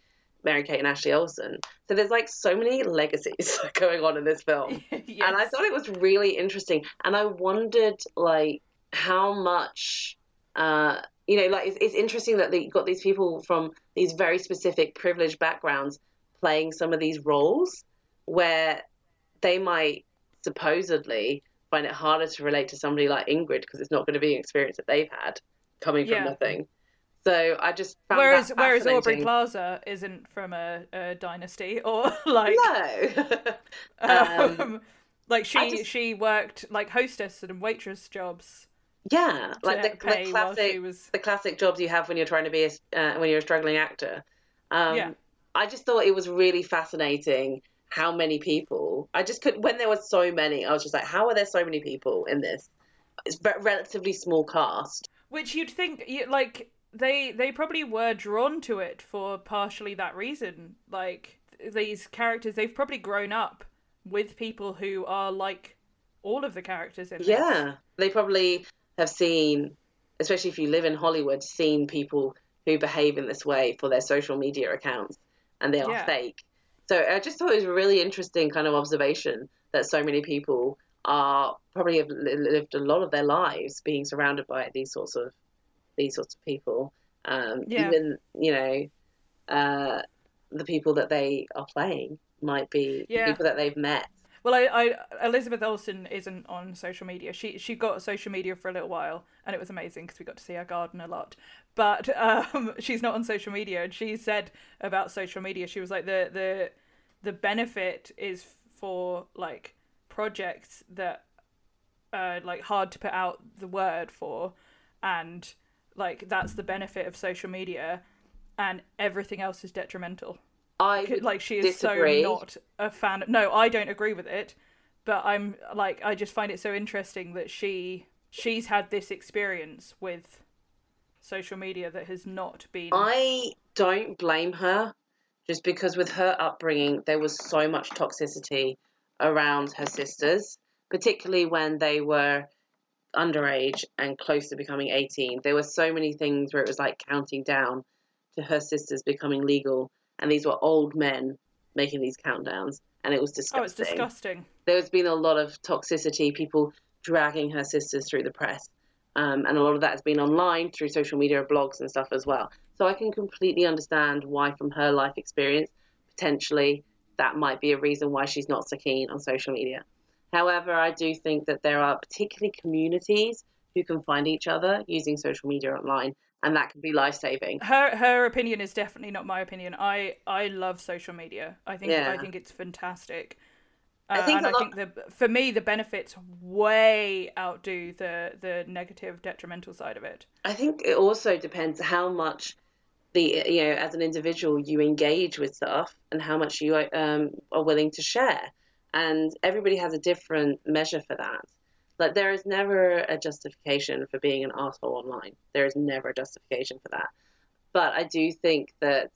Mary Kate and Ashley Olsen. So there's like so many legacies (laughs) going on in this film. (laughs) yes. And I thought it was really interesting. And I wondered, like, how much, uh, you know, like, it's, it's interesting that they got these people from these very specific privileged backgrounds playing some of these roles where they might supposedly find it harder to relate to somebody like Ingrid because it's not going to be an experience that they've had coming from Yeah. nothing. So I just found whereas whereas Aubrey. Plaza isn't from a, a dynasty or (laughs) like no. (laughs) um, Um, like she just- she worked like hostess and waitress jobs yeah, like the, the classic was the classic jobs you have when you're trying to be a, uh, when you're a struggling actor. Um, Yeah. I just thought it was really fascinating how many people. I just could when there were so many. I was just like, how are there so many people in this? It's a relatively small cast. which you'd think you, like they they probably were drawn to it for partially that reason like these characters they've probably grown up with people who are like all of the characters in this. Yeah, they probably have seen, especially if you live in Hollywood, seen people who behave in this way for their social media accounts, and they are Yeah. fake. So I just thought it was a really interesting kind of observation that so many people are probably have lived a lot of their lives being surrounded by these sorts of these sorts of people. Um, Yeah. Even you know, uh, the people that they are playing might be Yeah. people that they've met. Well, I, I Elizabeth Olsen isn't on social media. She she got social media for a little while, and it was amazing because we got to see her garden a lot. But (laughs) um, she's not on social media, and she said about social media, she was like the the the benefit is for like projects that are like hard to put out the word for, and like that's the benefit of social media, and everything else is detrimental I like she is disagree. so not a fan no i don't agree with it but i'm like i just find it so interesting that she she's had this experience with social media that has not been I don't blame her just because with her upbringing, there was so much toxicity around her sisters, particularly when they were underage and close to becoming 18. There were so many things where it was like counting down to her sisters becoming legal, and these were old men making these countdowns, and it was disgusting oh it's disgusting there's been a lot of toxicity, people dragging her sisters through the press. Um, and a lot of that has been online through social media, blogs, and stuff as well. So I can completely understand why, from her life experience, potentially that might be a reason why she's not so keen on social media. However, I do think that there are particularly communities who can find each other using social media online, and that can be life saving. her her opinion is definitely not my opinion i i love social media i think Yeah. i think it's fantastic I Uh, think and I lot- think the for me the benefits way outdo the the negative detrimental side of it. I think it also depends how much the you know as an individual you engage with stuff and how much you um, are willing to share, and everybody has a different measure for that. Like there is never a justification for being an asshole online. There is never a justification for that. But I do think that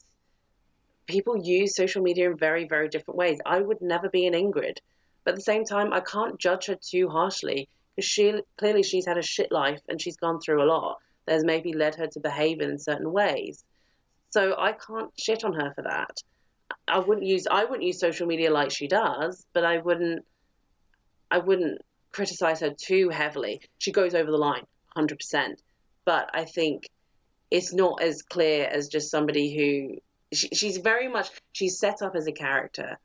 people use social media in very very different ways. I would never be an Ingrid, but at the same time I can't judge her too harshly because she clearly she's had a shit life and she's gone through a lot. There's maybe led her to behave in certain ways. So I can't shit on her for that. I wouldn't use I wouldn't use social media like she does, but I wouldn't I wouldn't criticize her too heavily. She goes over the line, hundred percent. But I think it's not as clear as just somebody who she, she's very much she's set up as a character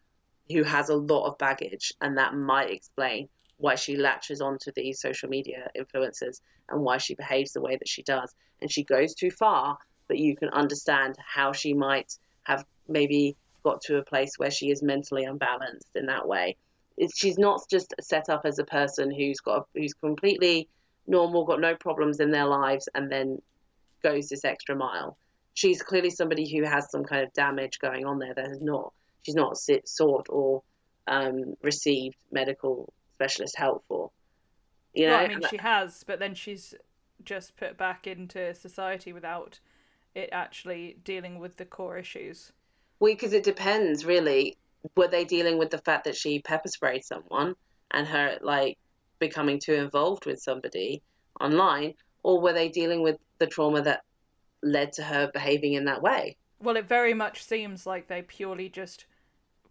who has a lot of baggage, and that might explain why she latches onto these social media influencers and why she behaves the way that she does. And she goes too far, but you can understand how she might have maybe got to a place where she is mentally unbalanced in that way. It's, she's not just set up as a person who's got who's completely normal, got no problems in their lives, and then goes this extra mile. She's clearly somebody who has some kind of damage going on there that has not she's not sought or um, received medical specialist help for. You know, well, I mean, she has, but then she's just put back into society without it actually dealing with the core issues. Well, because it depends, really. Were they dealing with the fact that she pepper sprayed someone and her like becoming too involved with somebody online, or were they dealing with the trauma that led to her behaving in that way? Well, it very much seems like they purely just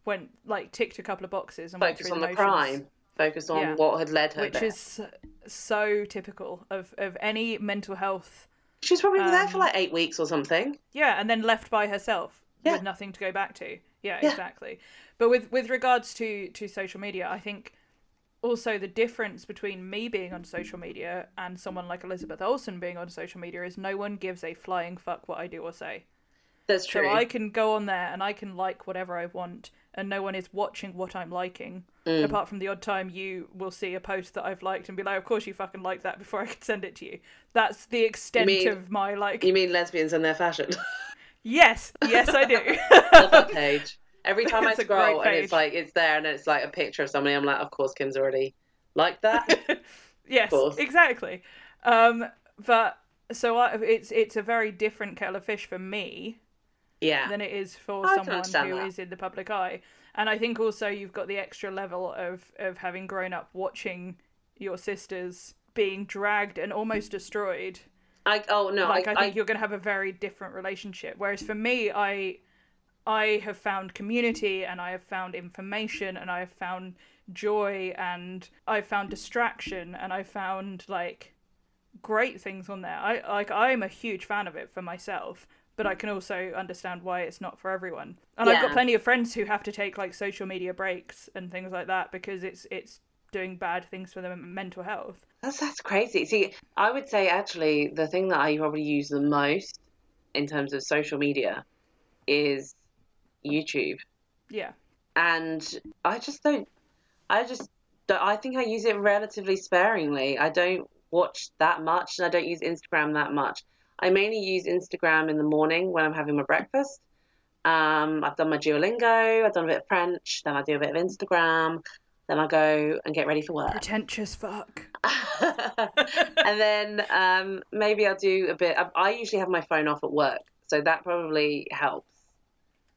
went like ticked a couple of boxes and focused on the, the crime, focused on yeah. what had led her, there. which there. is so typical of of any mental health. She's probably um, there for um, like eight weeks or something. Yeah, and then left by herself yeah. with nothing to go back to. Yeah, yeah, exactly. But with with regards to to social media, I think also the difference between me being on social media and someone like Elizabeth Olsen being on social media is no one gives a flying fuck what I do or say. That's true. So I can go on there and I can like whatever I want, and no one is watching what I'm liking. Mm. Apart from the odd time you will see a post that I've liked and be like, "Of course you fucking like that," (laughs) before I could send it to you. That's the extent mean, of my like. You mean lesbians and their fashion? (laughs) yes, yes, I do. Love that page. Every (laughs) time it's I scroll and it's like it's there and it's like a picture of somebody, I'm like, of course Kim's already like that. (laughs) yes, exactly. Um, but so I, it's it's a very different kettle of fish for me yeah. than it is for I someone who that. is in the public eye. And I think also you've got the extra level of of having grown up watching your sisters being dragged and almost destroyed. I oh no, like I, I think I... you're going to have a very different relationship. Whereas for me, I I have found community and I have found information and I have found joy and I've found distraction and I found like great things on there. I like I'm a huge fan of it for myself but I can also understand why it's not for everyone. And yeah. I've got plenty of friends who have to take like social media breaks and things like that because it's it's doing bad things for their mental health. That's that's crazy. See, I would say actually the thing that I probably use the most in terms of social media is YouTube. Yeah. And I just don't I just don't, I think I use it relatively sparingly. I don't watch that much and I don't use Instagram that much. I mainly use Instagram in the morning when I'm having my breakfast. Um, I've done my Duolingo, I've done a bit of French, then I do a bit of Instagram, then I go and get ready for work. Pretentious fuck. (laughs) and then um, maybe I'll do a bit. I, I usually have my phone off at work, so that probably helps.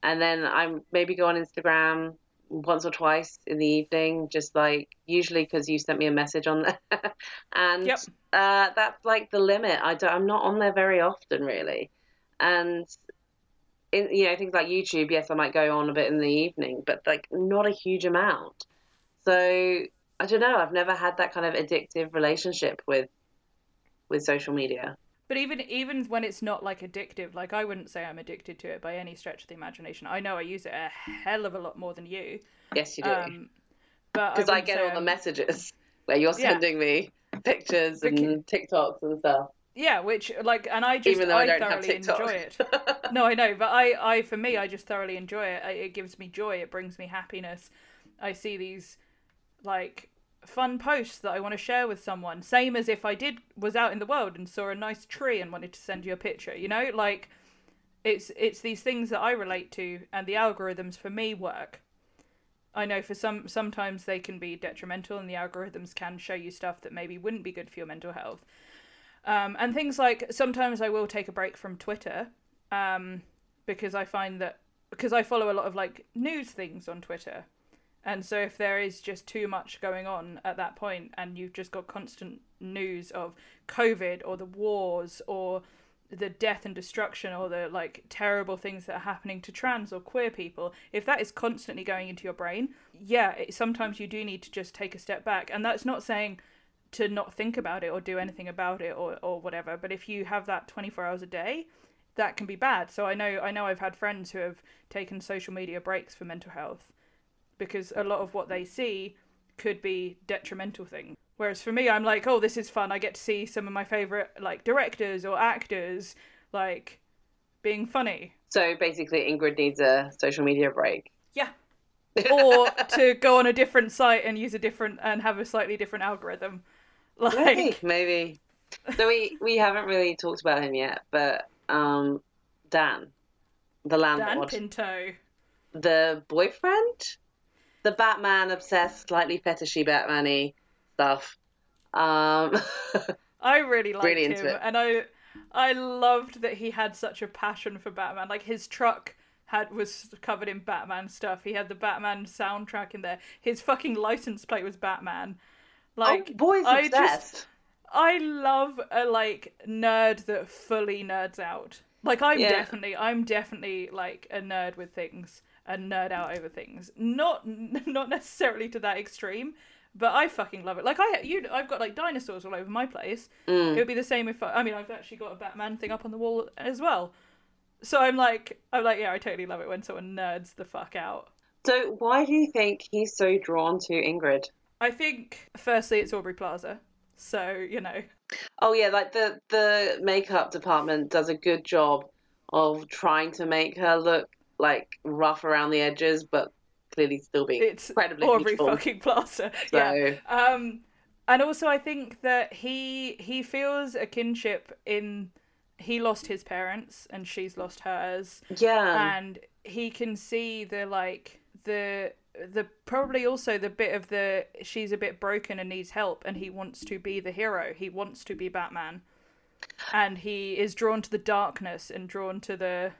And then I maybe go on Instagram, once or twice in the evening, just like usually because you sent me a message on there, (laughs) and yep. uh, that's like the limit. I don't, I'm not on there very often really, and in you know things like YouTube, yes, I might go on a bit in the evening, but like not a huge amount. So I don't know. I've never had that kind of addictive relationship with with social media. But even even when it's not like addictive, like I wouldn't say I'm addicted to it by any stretch of the imagination. I know I use it a hell of a lot more than you. Yes, you do. Um, but because I, I, get all I'm... the messages (laughs) where you're sending yeah. me pictures because... and TikToks and stuff. Yeah, which like, and I just even though I, I don't thoroughly enjoy it. (laughs) no, I know, but I, I for me, I just thoroughly enjoy it. It gives me joy. It brings me happiness. I see these like fun posts that I want to share with someone. Same as if I did was out in the world and saw a nice tree and wanted to send you a picture. You know, like it's it's these things that I relate to, and the algorithms for me work. I know for some sometimes they can be detrimental, and the algorithms can show you stuff that maybe wouldn't be good for your mental health. Um, and things like sometimes I will take a break from Twitter um, because I find that because I follow a lot of like news things on Twitter And so if there is just too much going on at that point and you've just got constant news of COVID or the wars or the death and destruction or the like terrible things that are happening to trans or queer people if that is constantly going into your brain yeah it, sometimes you do need to just take a step back. And that's not saying to not think about it or do anything about it or, or whatever but if you have that 24 hours a day that can be bad. So i know i know i've had friends who have taken social media breaks for mental health because a lot of what they see could be detrimental things Whereas for me, I'm like, oh, this is fun. I get to see some of my favorite like directors or actors like being funny. So basically, Ingrid needs a social media break. Yeah. (laughs) or to go on a different site and use a different and have a slightly different algorithm. (laughs) Like maybe, maybe. So we we haven't really talked about him yet, but um, Dan, the landlord, Dan Pinto, the boyfriend, the Batman obsessed, slightly fetishy Batman-y stuff. Um, (laughs) I really liked really him, and I I loved that he had such a passion for Batman. Like his truck had was covered in Batman stuff. He had the Batman soundtrack in there. His fucking license plate was Batman. Like oh, boys I obsessed. Just, I love a like nerd that fully nerds out. Like I'm yeah. definitely I'm definitely like a nerd with things and nerd out over things. Not (laughs) not necessarily to that extreme, but I fucking love it. Like I, you, I've got like dinosaurs all over my place. Mm. It would be the same if I, I mean, I've actually got a Batman thing up on the wall as well. So I'm like, I'm like, yeah, I totally love it when someone nerds the fuck out. So why do you think he's so drawn to Ingrid? I think firstly it's Aubrey Plaza, so you know. Oh yeah, like the the makeup department does a good job of trying to make her look like rough around the edges, but clearly still being it's incredibly Aubrey beautiful. fucking Plaza. So... Yeah. Um, and also I think that he he feels a kinship in he lost his parents and she's lost hers. Yeah. And he can see the like the the probably also the bit of the she's a bit broken and needs help and he wants to be the hero. He wants to be Batman. And he is drawn to the darkness and drawn to the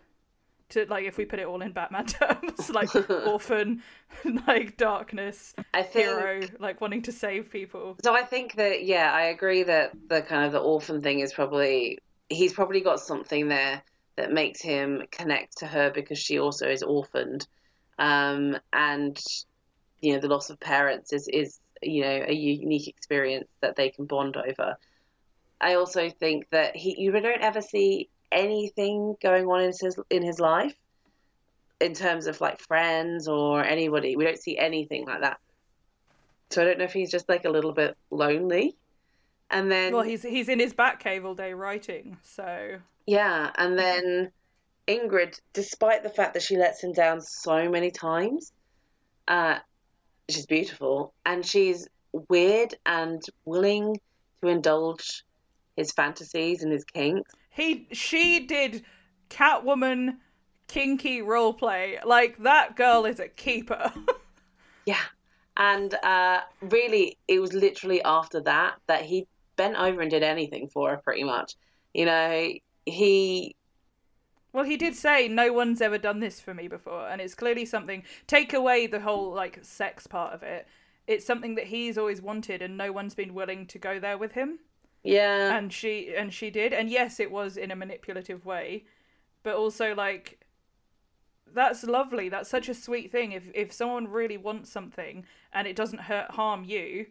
to like if we put it all in Batman (laughs) terms, like (laughs) orphan, (laughs) like darkness, I think, hero, like wanting to save people. So I think that yeah, I agree that the kind of the orphan thing is probably he's probably got something there that makes him connect to her because she also is orphaned, um, and you know the loss of parents is is you know a unique experience that they can bond over. I also think that he you don't ever see anything going on in his in his life in terms of like friends or anybody. We don't see anything like that. So I don't know if he's just like a little bit lonely. And then Well, he's he's in his back cave all day writing, so Yeah, and then Ingrid, despite the fact that she lets him down so many times, uh, she's beautiful and she's weird and willing to indulge his fantasies and his kinks. He she did Catwoman kinky role play. Like that girl is a keeper. (laughs) yeah. And uh, really, it was literally after that that he bent over and did anything for her, pretty much. You know, he. Well, he did say no one's ever done this for me before, and it's clearly something. Take away the whole like sex part of it. It's something that he's always wanted, and no one's been willing to go there with him. Yeah. And she and she did. And yes, it was in a manipulative way, but also like that's lovely. That's such a sweet thing. If if someone really wants something and it doesn't hurt harm you,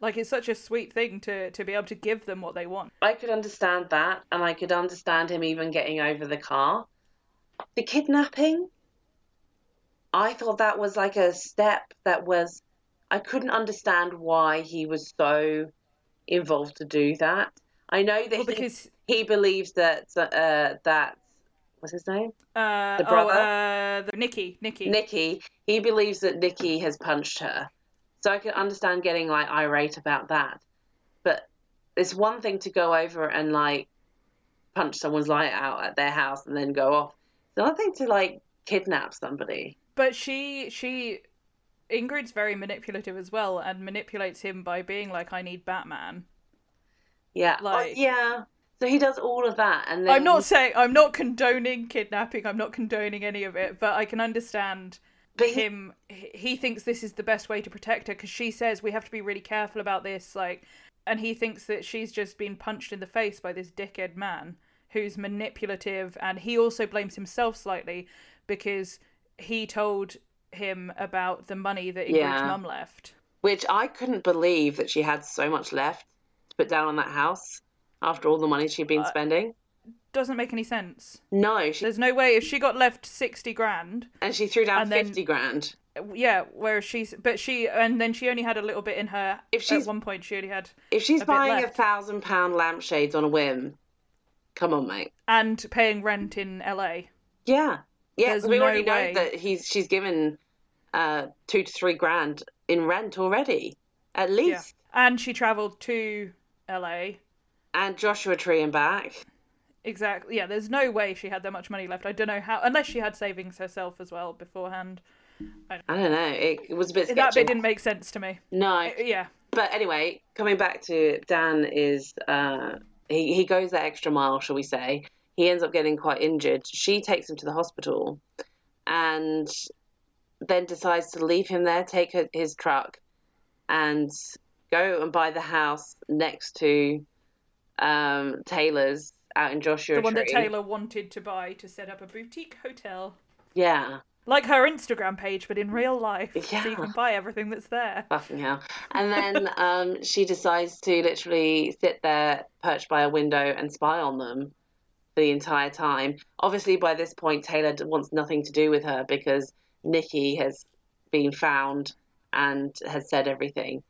like it's such a sweet thing to to be able to give them what they want. I could understand that, and I could understand him even getting over the car. The kidnapping. I thought that was like a step that was. I couldn't understand why he was so involved to do that. I know that well, because he, he believes that uh, that what's his name? Uh, the oh, brother, oh, uh, the Nikki, Nikki, Nikki. He believes that Nikki has punched her, so I can understand getting like irate about that. But it's one thing to go over and like punch someone's light out at their house and then go off. It's another thing to like kidnap somebody. But she she Ingrid's very manipulative as well and manipulates him by being like, I need Batman. Yeah. Oh, like, oh, yeah. So he does all of that, and then... I'm not saying I'm not condoning kidnapping. I'm not condoning any of it, but I can understand But he- him he he thinks this is the best way to protect her because she says we have to be really careful about this like and he thinks that she's just been punched in the face by this dickhead man who's manipulative and he also blames himself slightly because he told him about the money that Ingrid's Yeah. mum left. which I couldn't believe that she had so much left to put down on that house after all the money she'd been Uh, spending. Doesn't make any sense. No, she There's no way if she got left 60 grand and she threw down and then- fifty grand. yeah whereas she's but she and then she only had a little bit in her If she's- at one point she only had If she's a buying a thousand pound lampshades on a whim, come on, mate. and paying rent in la Yeah, yeah. There's we no already way. know that he's she's given uh, two to three grand in rent already, at least. and she traveled to la And Joshua Tree and back. exactly yeah there's no way she had that much money left i don't know how unless she had savings herself as well beforehand I don't know. It, it was a bit sketchy. that bit didn't make sense to me No, yeah but anyway, coming back to Dan is uh, he he goes that extra mile, shall we say? He ends up getting quite injured. She takes him to the hospital, and then decides to leave him there, take her, his truck, and go and buy the house next to um, Taylor's out in Joshua the one that taylor wanted to buy to set up a boutique hotel. Yeah, like her instagram page but in real life. So you can buy everything that's there. Fucking hell. And then um, she decides to literally sit there, perched by a window, and spy on them for the entire time. Obviously, by this point, Taylor wants nothing to do with her because Nikki has been found and has said everything.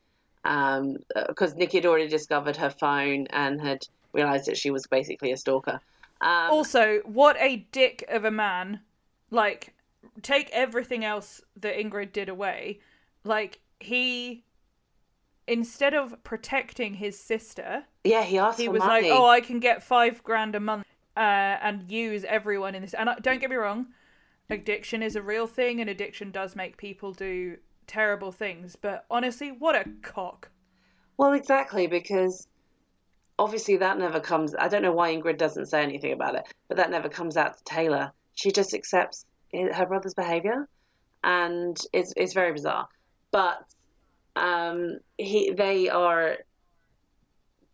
Because Nikki had already discovered her phone and had realized that she was basically a stalker. Um, Also, what a dick of a man. Like, take everything else that Ingrid did away. Like, he, instead of protecting his sister, yeah, he asked he was money. like, oh, I can get five grand a month uh, and use everyone in this. And I, don't get me wrong, addiction is a real thing, and addiction does make people do terrible things. But honestly, what a cock. Well, exactly, because obviously that never comes. I don't know why Ingrid doesn't say anything about it, but that never comes out to Taylor. She just accepts her brother's behavior, and it's it's very bizarre. But um, he they are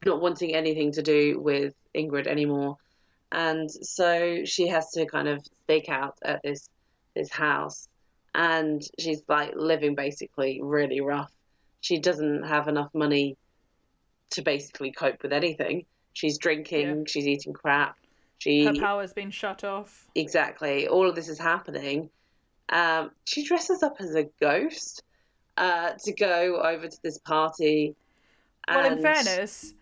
not wanting anything to do with Ingrid anymore, and so she has to kind of stake out at this this house, and she's like living basically really rough she doesn't have enough money to basically cope with anything. She's drinking, Yeah. she's eating crap. She Her power's been shut off. exactly all of this is happening. Um, she dresses up as a ghost uh, to go over to this party. Well, in fairness,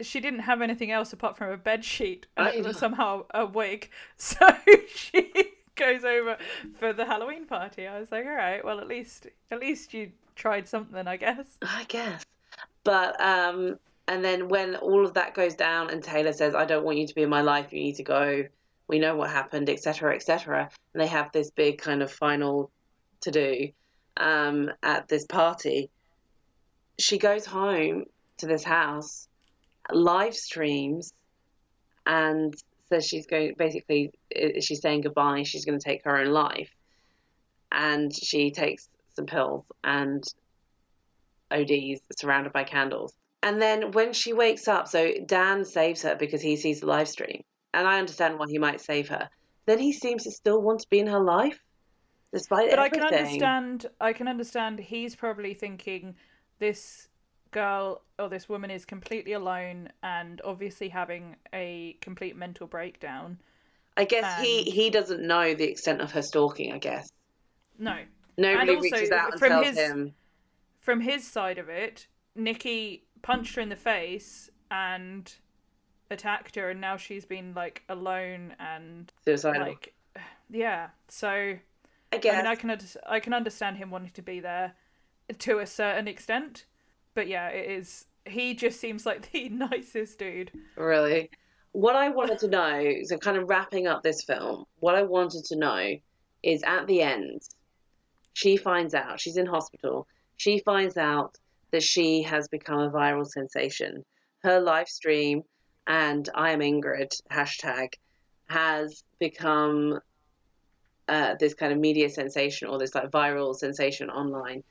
she didn't have anything else apart from a bed sheet and I it know. was somehow a wig. (laughs) So she goes over for the Halloween party. I was like, all right, well, at least at least you tried something, I guess. I guess. But um, and then when all of that goes down, and Taylor says, "I don't want you to be in my life. You need to go. We know what happened, etc., etc." And they have this big kind of final to do um, at this party. She goes home to this house, live streams, and says she's going. Basically, she's saying goodbye. She's going to take her own life, and she takes some pills and ODs surrounded by candles. And then when she wakes up, so Dan saves her because he sees the live stream. And I understand why he might save her. Then he seems to still want to be in her life, despite But I can understand. I can understand. He's probably thinking this girl or this woman is completely alone and obviously having a complete mental breakdown. I guess he, he doesn't know the extent of her stalking, I guess. No, Nobody also, reaches out and from tells his- him. from his side of it, Nikki punched her in the face and attacked her, and now she's been like alone and Suicidal. like, (sighs) yeah. So I guess. I mean, I can I can understand him wanting to be there to a certain extent, but yeah, it is. He just seems like (laughs) the nicest dude. Really. What I wanted to know, so kind of wrapping up this film, what I wanted to know is at the end, she finds out, she's in hospital, she finds out that she has become a viral sensation. Her live stream and I am Ingrid hashtag has become uh, this kind of media sensation or this like viral sensation online.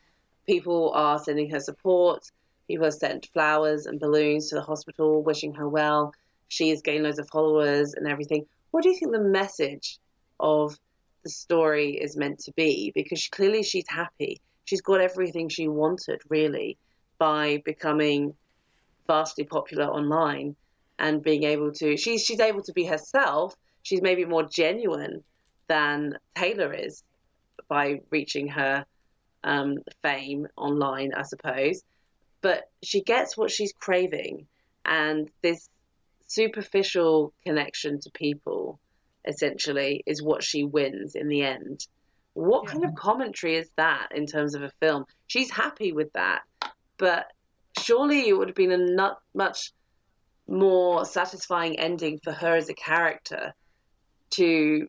People are sending her support. People have sent flowers and balloons to the hospital, wishing her well. She is getting loads of followers and everything. What do you think the message of the story is meant to be? Because clearly she's happy. She's got everything she wanted, really, by becoming vastly popular online and being able to. She's she's able to be herself. She's maybe more genuine than Taylor is by reaching her um, fame online, I suppose. But she gets what she's craving, and this superficial connection to people essentially is what she wins in the end. What yeah. kind of commentary is that in terms of a film? She's happy with that, but surely it would have been a not much more satisfying ending for her as a character to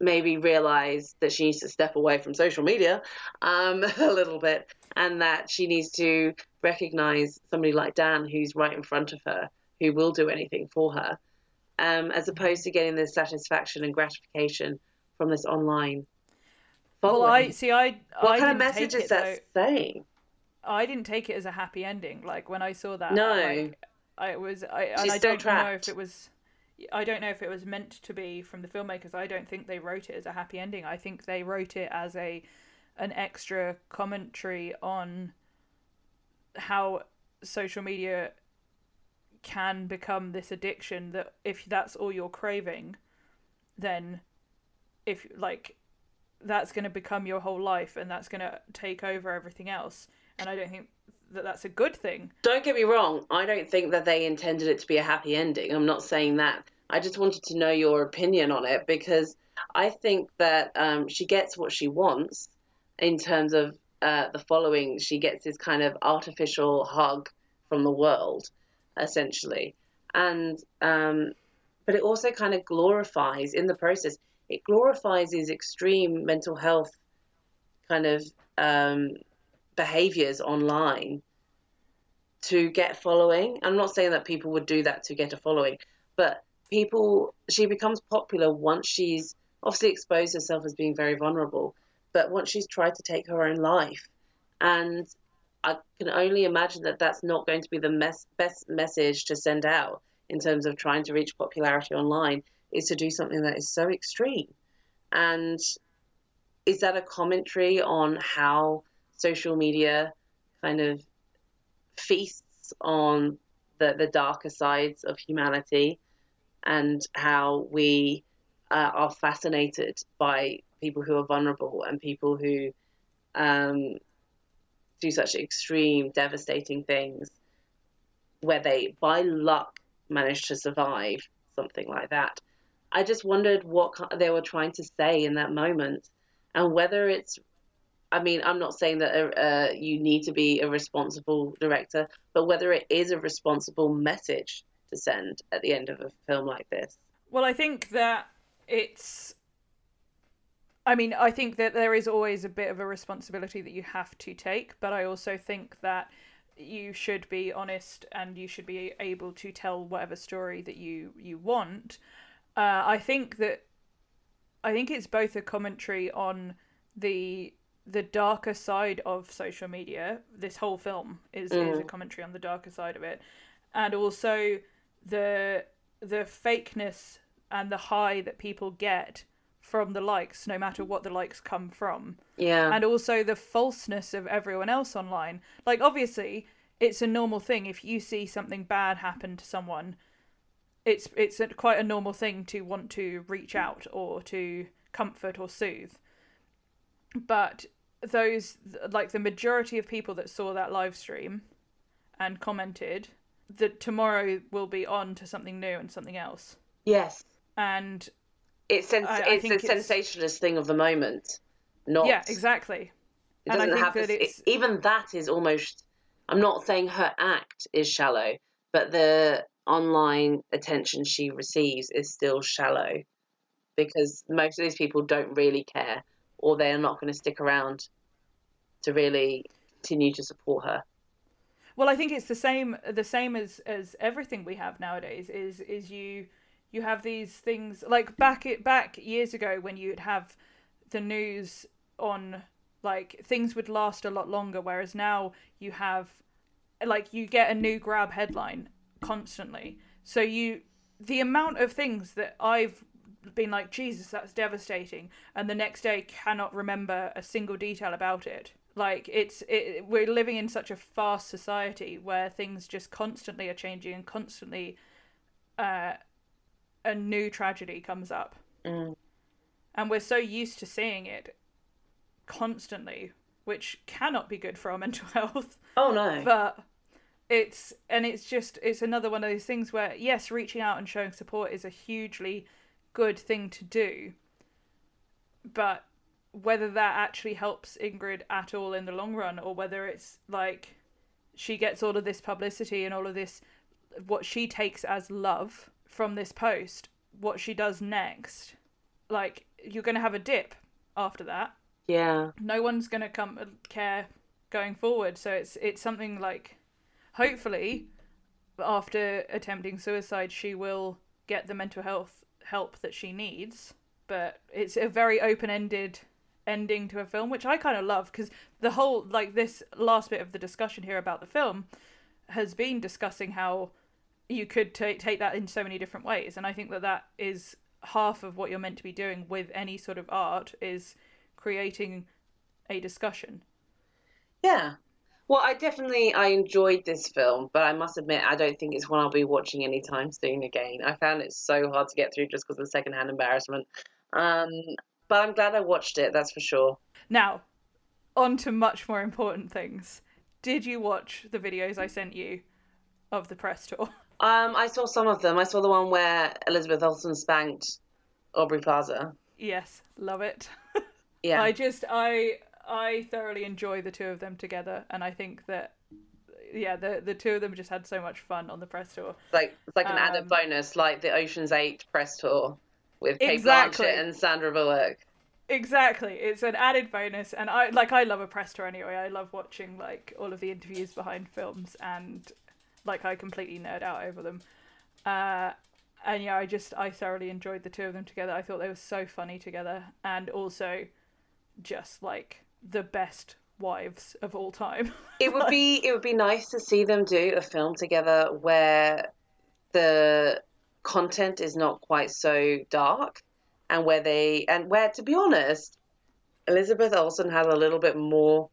maybe realize that she needs to step away from social media um, (laughs) a little bit and that she needs to recognize somebody like Dan who's right in front of her who will do anything for her um, as opposed to getting this satisfaction and gratification from this online following. Well, I see. I what I kind of message is that though, saying? I didn't take it as a happy ending. Like when I saw that, no, like, I was. I, and I don't trapped. know if it was I don't know if it was meant to be from the filmmakers. I don't think they wrote it as a happy ending. I think they wrote it as a an extra commentary on how social media can become this addiction that if that's all you're craving then if like that's going to become your whole life and that's going to take over everything else and i don't think that that's a good thing. Don't get me wrong. I don't think that they intended it to be a happy ending. I'm not saying that. I just wanted to know your opinion on it because I think that um, she gets what she wants in terms of uh, the following. She gets this kind of artificial hug from the world, essentially, and um, but it also kind of glorifies in the process. It glorifies these extreme mental health kind of um, behaviors online to get following. I'm not saying that people would do that to get a following, but people, she becomes popular once she's obviously exposed herself as being very vulnerable, but once she's tried to take her own life. And I can only imagine that that's not going to be the mes- best message to send out in terms of trying to reach popularity online, is to do something that is so extreme. And is that a commentary on how social media kind of feasts on the, the darker sides of humanity and how we uh, are fascinated by people who are vulnerable and people who um, do such extreme, devastating things where they, by luck, manage to survive something like that. I just wondered what they were trying to say in that moment and whether it's I mean, I'm not saying that uh, uh, you need to be a responsible director, but whether it is a responsible message to send at the end of a film like this. Well, I think that it's. I mean, I think that there is always a bit of a responsibility that you have to take, but I also think that you should be honest and you should be able to tell whatever story that you you want. Uh, I think that I think it's both a commentary on the the darker side of social media. This whole film is, mm. is a mm. commentary on the darker side of it, and also the the fakeness and the high that people get from the likes, no matter what the likes come from. Yeah. And also the falseness of everyone else online. Like obviously, it's a normal thing if you see something bad happen to someone. It's it's a, quite a normal thing to want to reach out or to comfort or soothe. But those like the majority of people that saw that live stream and commented that tomorrow will be on to something new and something else. Yes. And it's sens- I, I it's a it's... sensationalist thing of the moment. Not Yeah, exactly. It doesn't have that it, even that is almost I'm not saying her act is shallow, but the online attention she receives is still shallow because most of these people don't really care or they are not going to stick around to really continue to support her. Well, I think it's the same the same as as everything we have nowadays is is you you have these things like back it back years ago when you'd have the news on like things would last a lot longer whereas now you have like you get a new grab headline constantly so you the amount of things that i've been like jesus that's devastating and the next day cannot remember a single detail about it like it's it, we're living in such a fast society where things just constantly are changing and constantly uh, a new tragedy comes up Mm. and we're so used to seeing it constantly which cannot be good for our (laughs) mental health Oh no. but it's and it's just it's another one of those things where yes reaching out and showing support is a hugely good thing to do but whether that actually helps ingrid at all in the long run or whether it's like she gets all of this publicity and all of this what she takes as love from this post what she does next like you're going to have a dip after that yeah. no one's going to come uh, care going forward so it's it's something like hopefully after attempting suicide she will get the mental health help that she needs but it's a very open-ended ending to a film which i kind of love because the whole like this last bit of the discussion here about the film has been discussing how you could ta take that in so many different ways and i think that that is half of what you're meant to be doing with any sort of art is creating a discussion Yeah. Well, I definitely I enjoyed this film, but I must admit I don't think it's one I'll be watching anytime soon again. I found it so hard to get through just because of the secondhand embarrassment. Um, but I'm glad I watched it. That's for sure. Now, on to much more important things. Did you watch the videos I sent you of the press tour? (laughs) Um, I saw some of them. I saw the one where Elizabeth Olsen spanked Aubrey Plaza. yes, love it. (laughs) Yeah. I just I I thoroughly enjoy the two of them together and I think that yeah, the the two of them just had so much fun on the press tour. It's like it's like an added Um, bonus, like the Ocean's Eight press tour with Cate Exactly. Blanchett and Sandra Bullock. Exactly. It's an added bonus and I like I love a press tour anyway. I love watching like all of the interviews behind films and like I completely nerd out over them. Uh and yeah, I just I thoroughly enjoyed the two of them together. I thought they were so funny together and also just like the best wives of all time. It would be (laughs) it would be nice to see them do a film together where the content is not quite so dark and where they and where to be honest, Elizabeth Olsen had a little bit more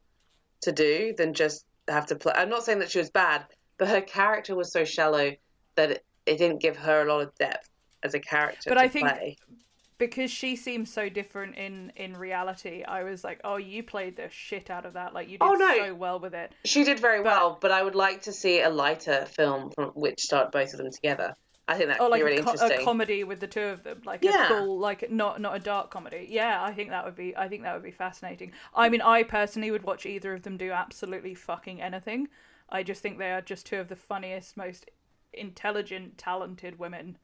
to do than just have to play. I'm not saying that she was bad, but her character was so shallow that it, it didn't give her a lot of depth as a character But to I think- play. Because she seems so different in in reality. I was like, "Oh, you played the shit out of that. Like you did Oh, no. so well with it." She did very But- well, but I would like to see a lighter film from which start both of them together. I think that Oh, could like be really a, co- interesting. a comedy with the two of them, like Yeah. a full, like not not a dark comedy. Yeah, I think that would be. I think that would be fascinating. I mean, I personally would watch either of them do absolutely fucking anything. I just think they are just two of the funniest, most intelligent, talented women,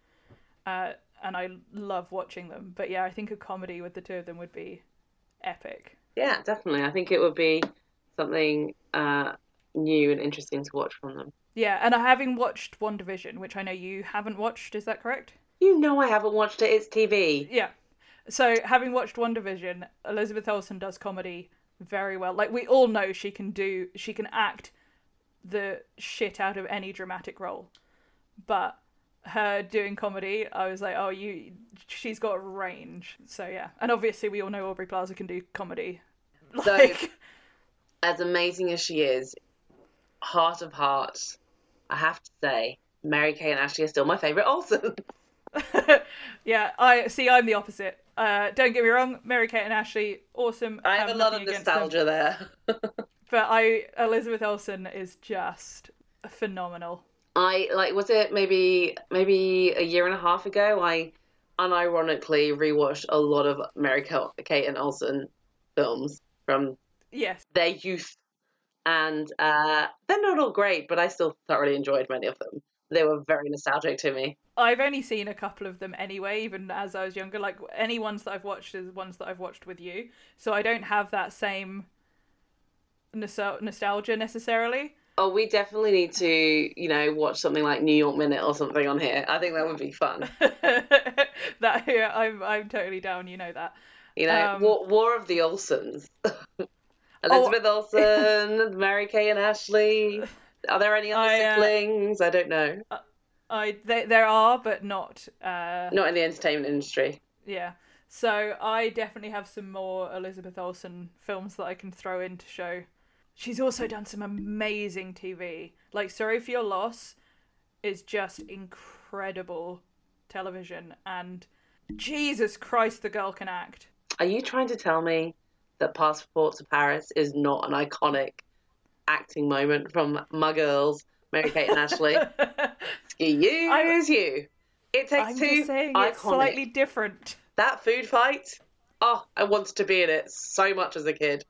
uh, and I love watching them. But yeah, I think a comedy with the two of them would be epic. Yeah, definitely. I think it would be something uh, new and interesting to watch from them. Yeah, and having watched WandaVision, which I know you haven't watched, is that correct? You know I haven't watched it. It's TV. Yeah. So having watched WandaVision, Elizabeth Olsen does comedy very well. Like we all know she can do she can act the shit out of any dramatic role. But her doing comedy, I was like, oh you she's got range. So yeah. And obviously we all know Aubrey Plaza can do comedy. (laughs) So- Like As amazing as she is, heart of hearts, I have to say, Mary-Kate and Ashley are still my favourite Olsen. (laughs) (laughs) yeah, I see I'm the opposite. Uh, don't get me wrong, Mary Kate and Ashley, awesome. I have a lot of nothing against them. nostalgia there. But I Elizabeth Olsen is just phenomenal. I like was it maybe maybe a year and a half ago I unironically rewatched a lot of Mary Kate and Olsen films from Yes. their youth and uh, they're not all great but I still thoroughly enjoyed many of them. They were very nostalgic to me. I've only seen a couple of them anyway, even as I was younger. Like any ones that I've watched is ones that I've watched with you, so I don't have that same nostalgia necessarily. Oh, we definitely need to, you know, watch something like New York Minute or something on here. I think that would be fun. (laughs) that yeah, I'm I'm totally down. You know that. You know, Um, War, War of the Olsens. (laughs) Elizabeth Olsen, Mary-Kate and Ashley. Are there any other I, uh, siblings? I don't know. I they, there are, but not. Uh, Not in the entertainment industry. Yeah. So I definitely have some more Elizabeth Olsen films that I can throw in to show. She's also done some amazing TV. Like Sorry for Your Loss is just incredible television and Jesus Christ the girl can act. Are you trying to tell me that Passport to Paris is not an iconic acting moment from my girls, Mary Kate and Ashley? (laughs) Excuse I'm- you. It takes I'm two just saying iconic. it's slightly different. That food fight. Oh, I wanted to be in it so much as a kid.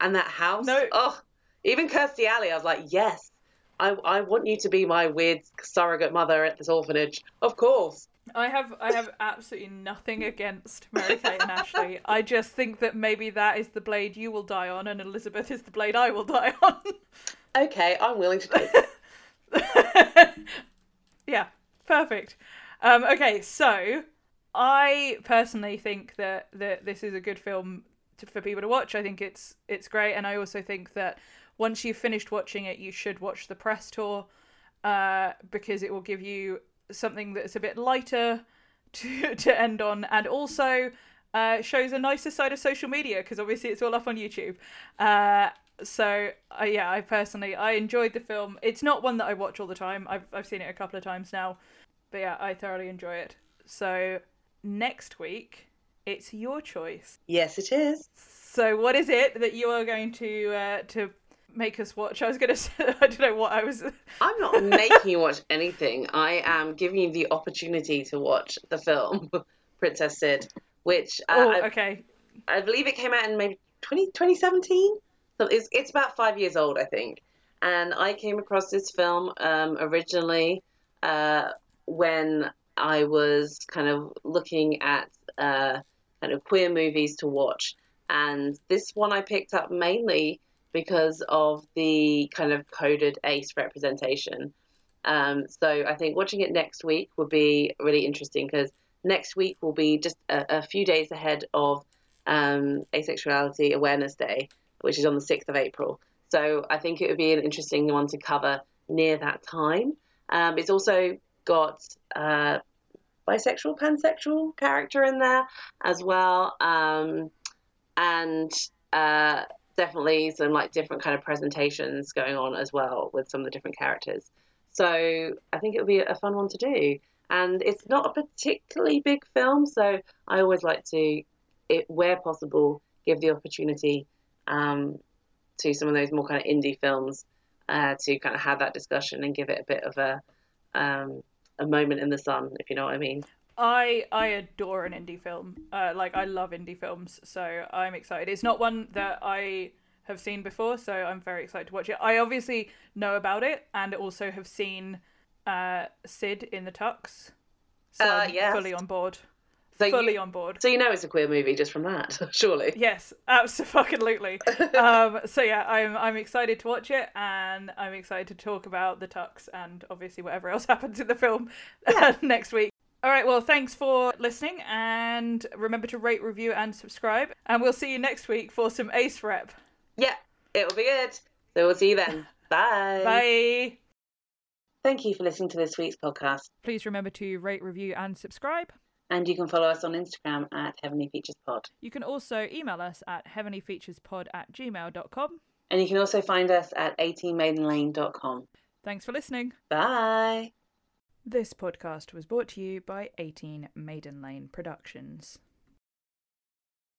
And that house. No. Oh, even Kirstie Alley. I was like, yes, I I want you to be my weird surrogate mother at this orphanage. Of course. I have I have absolutely nothing against Mary Kate and Ashley. I just think that maybe that is the blade you will die on and Elizabeth is the blade I will die on. Okay, I'm willing to take it. (laughs) yeah, perfect. Um, okay, so I personally think that, that this is a good film to, for people to watch. I think it's it's great, and I also think that once you've finished watching it, you should watch the press tour uh, because it will give you something that's a bit lighter (laughs) to to end on, and also uh, shows a nicer side of social media because obviously it's all up on YouTube. Uh, so uh, yeah, I personally I enjoyed the film. It's not one that I watch all the time. I've I've seen it a couple of times now, but yeah, I thoroughly enjoy it. So next week, it's your choice. Yes, it is. So what is it that you are going to uh, to make us watch? I was gonna (laughs) say I don't know what I was. I'm not making you watch anything. I am giving you the opportunity to watch the film (laughs) Princess Cyd, which uh, oh, I, okay. I believe it came out in maybe 20, 2017. So it's, it's about five years old, I think. And I came across this film um, originally uh, when I was kind of looking at uh, kind of queer movies to watch. And this one I picked up mainly because of the kind of coded ace representation. Um, so I think watching it next week would be really interesting because next week will be just a, a few days ahead of um, Asexuality Awareness Day, which is on the 6th of April. So I think it would be an interesting one to cover near that time. Um, it's also got uh, bisexual, pansexual character in there as well, um, and uh, definitely some like different kind of presentations going on as well with some of the different characters. So I think it would be a fun one to do. And it's not a particularly big film, so I always like to, it, where possible, give the opportunity um, to some of those more kind of indie films uh, to kind of have that discussion and give it a bit of a um, a moment in the sun, if you know what I mean. I I adore an indie film. Uh, like I love indie films, so I'm excited. It's not one that I have seen before, so I'm very excited to watch it. I obviously know about it and also have seen uh, Cyd in the Tux, so Uh, I'm yes. fully on board. So you- fully on board. So you know it's a queer movie just from that, (laughs) surely. Yes, absolutely. (laughs) um, so yeah, I'm I'm excited to watch it, and I'm excited to talk about the tux and obviously whatever else (laughs) happens in the film next week. All right, well, thanks for listening, and remember to rate, review, and subscribe. And we'll see you next week for some Ace Rep. Yeah, it'll be good. So we'll see you then. Bye. Bye. Thank you for listening to this week's podcast. Please remember to rate, review, and subscribe. And you can follow us on Instagram at Heavenly Features Pod. You can also email us at heavenlyfeaturespod at gmail.com. And you can also find us at 18maidenlane.com. Thanks for listening. Bye. This podcast was brought to you by 18 Maiden Lane Productions.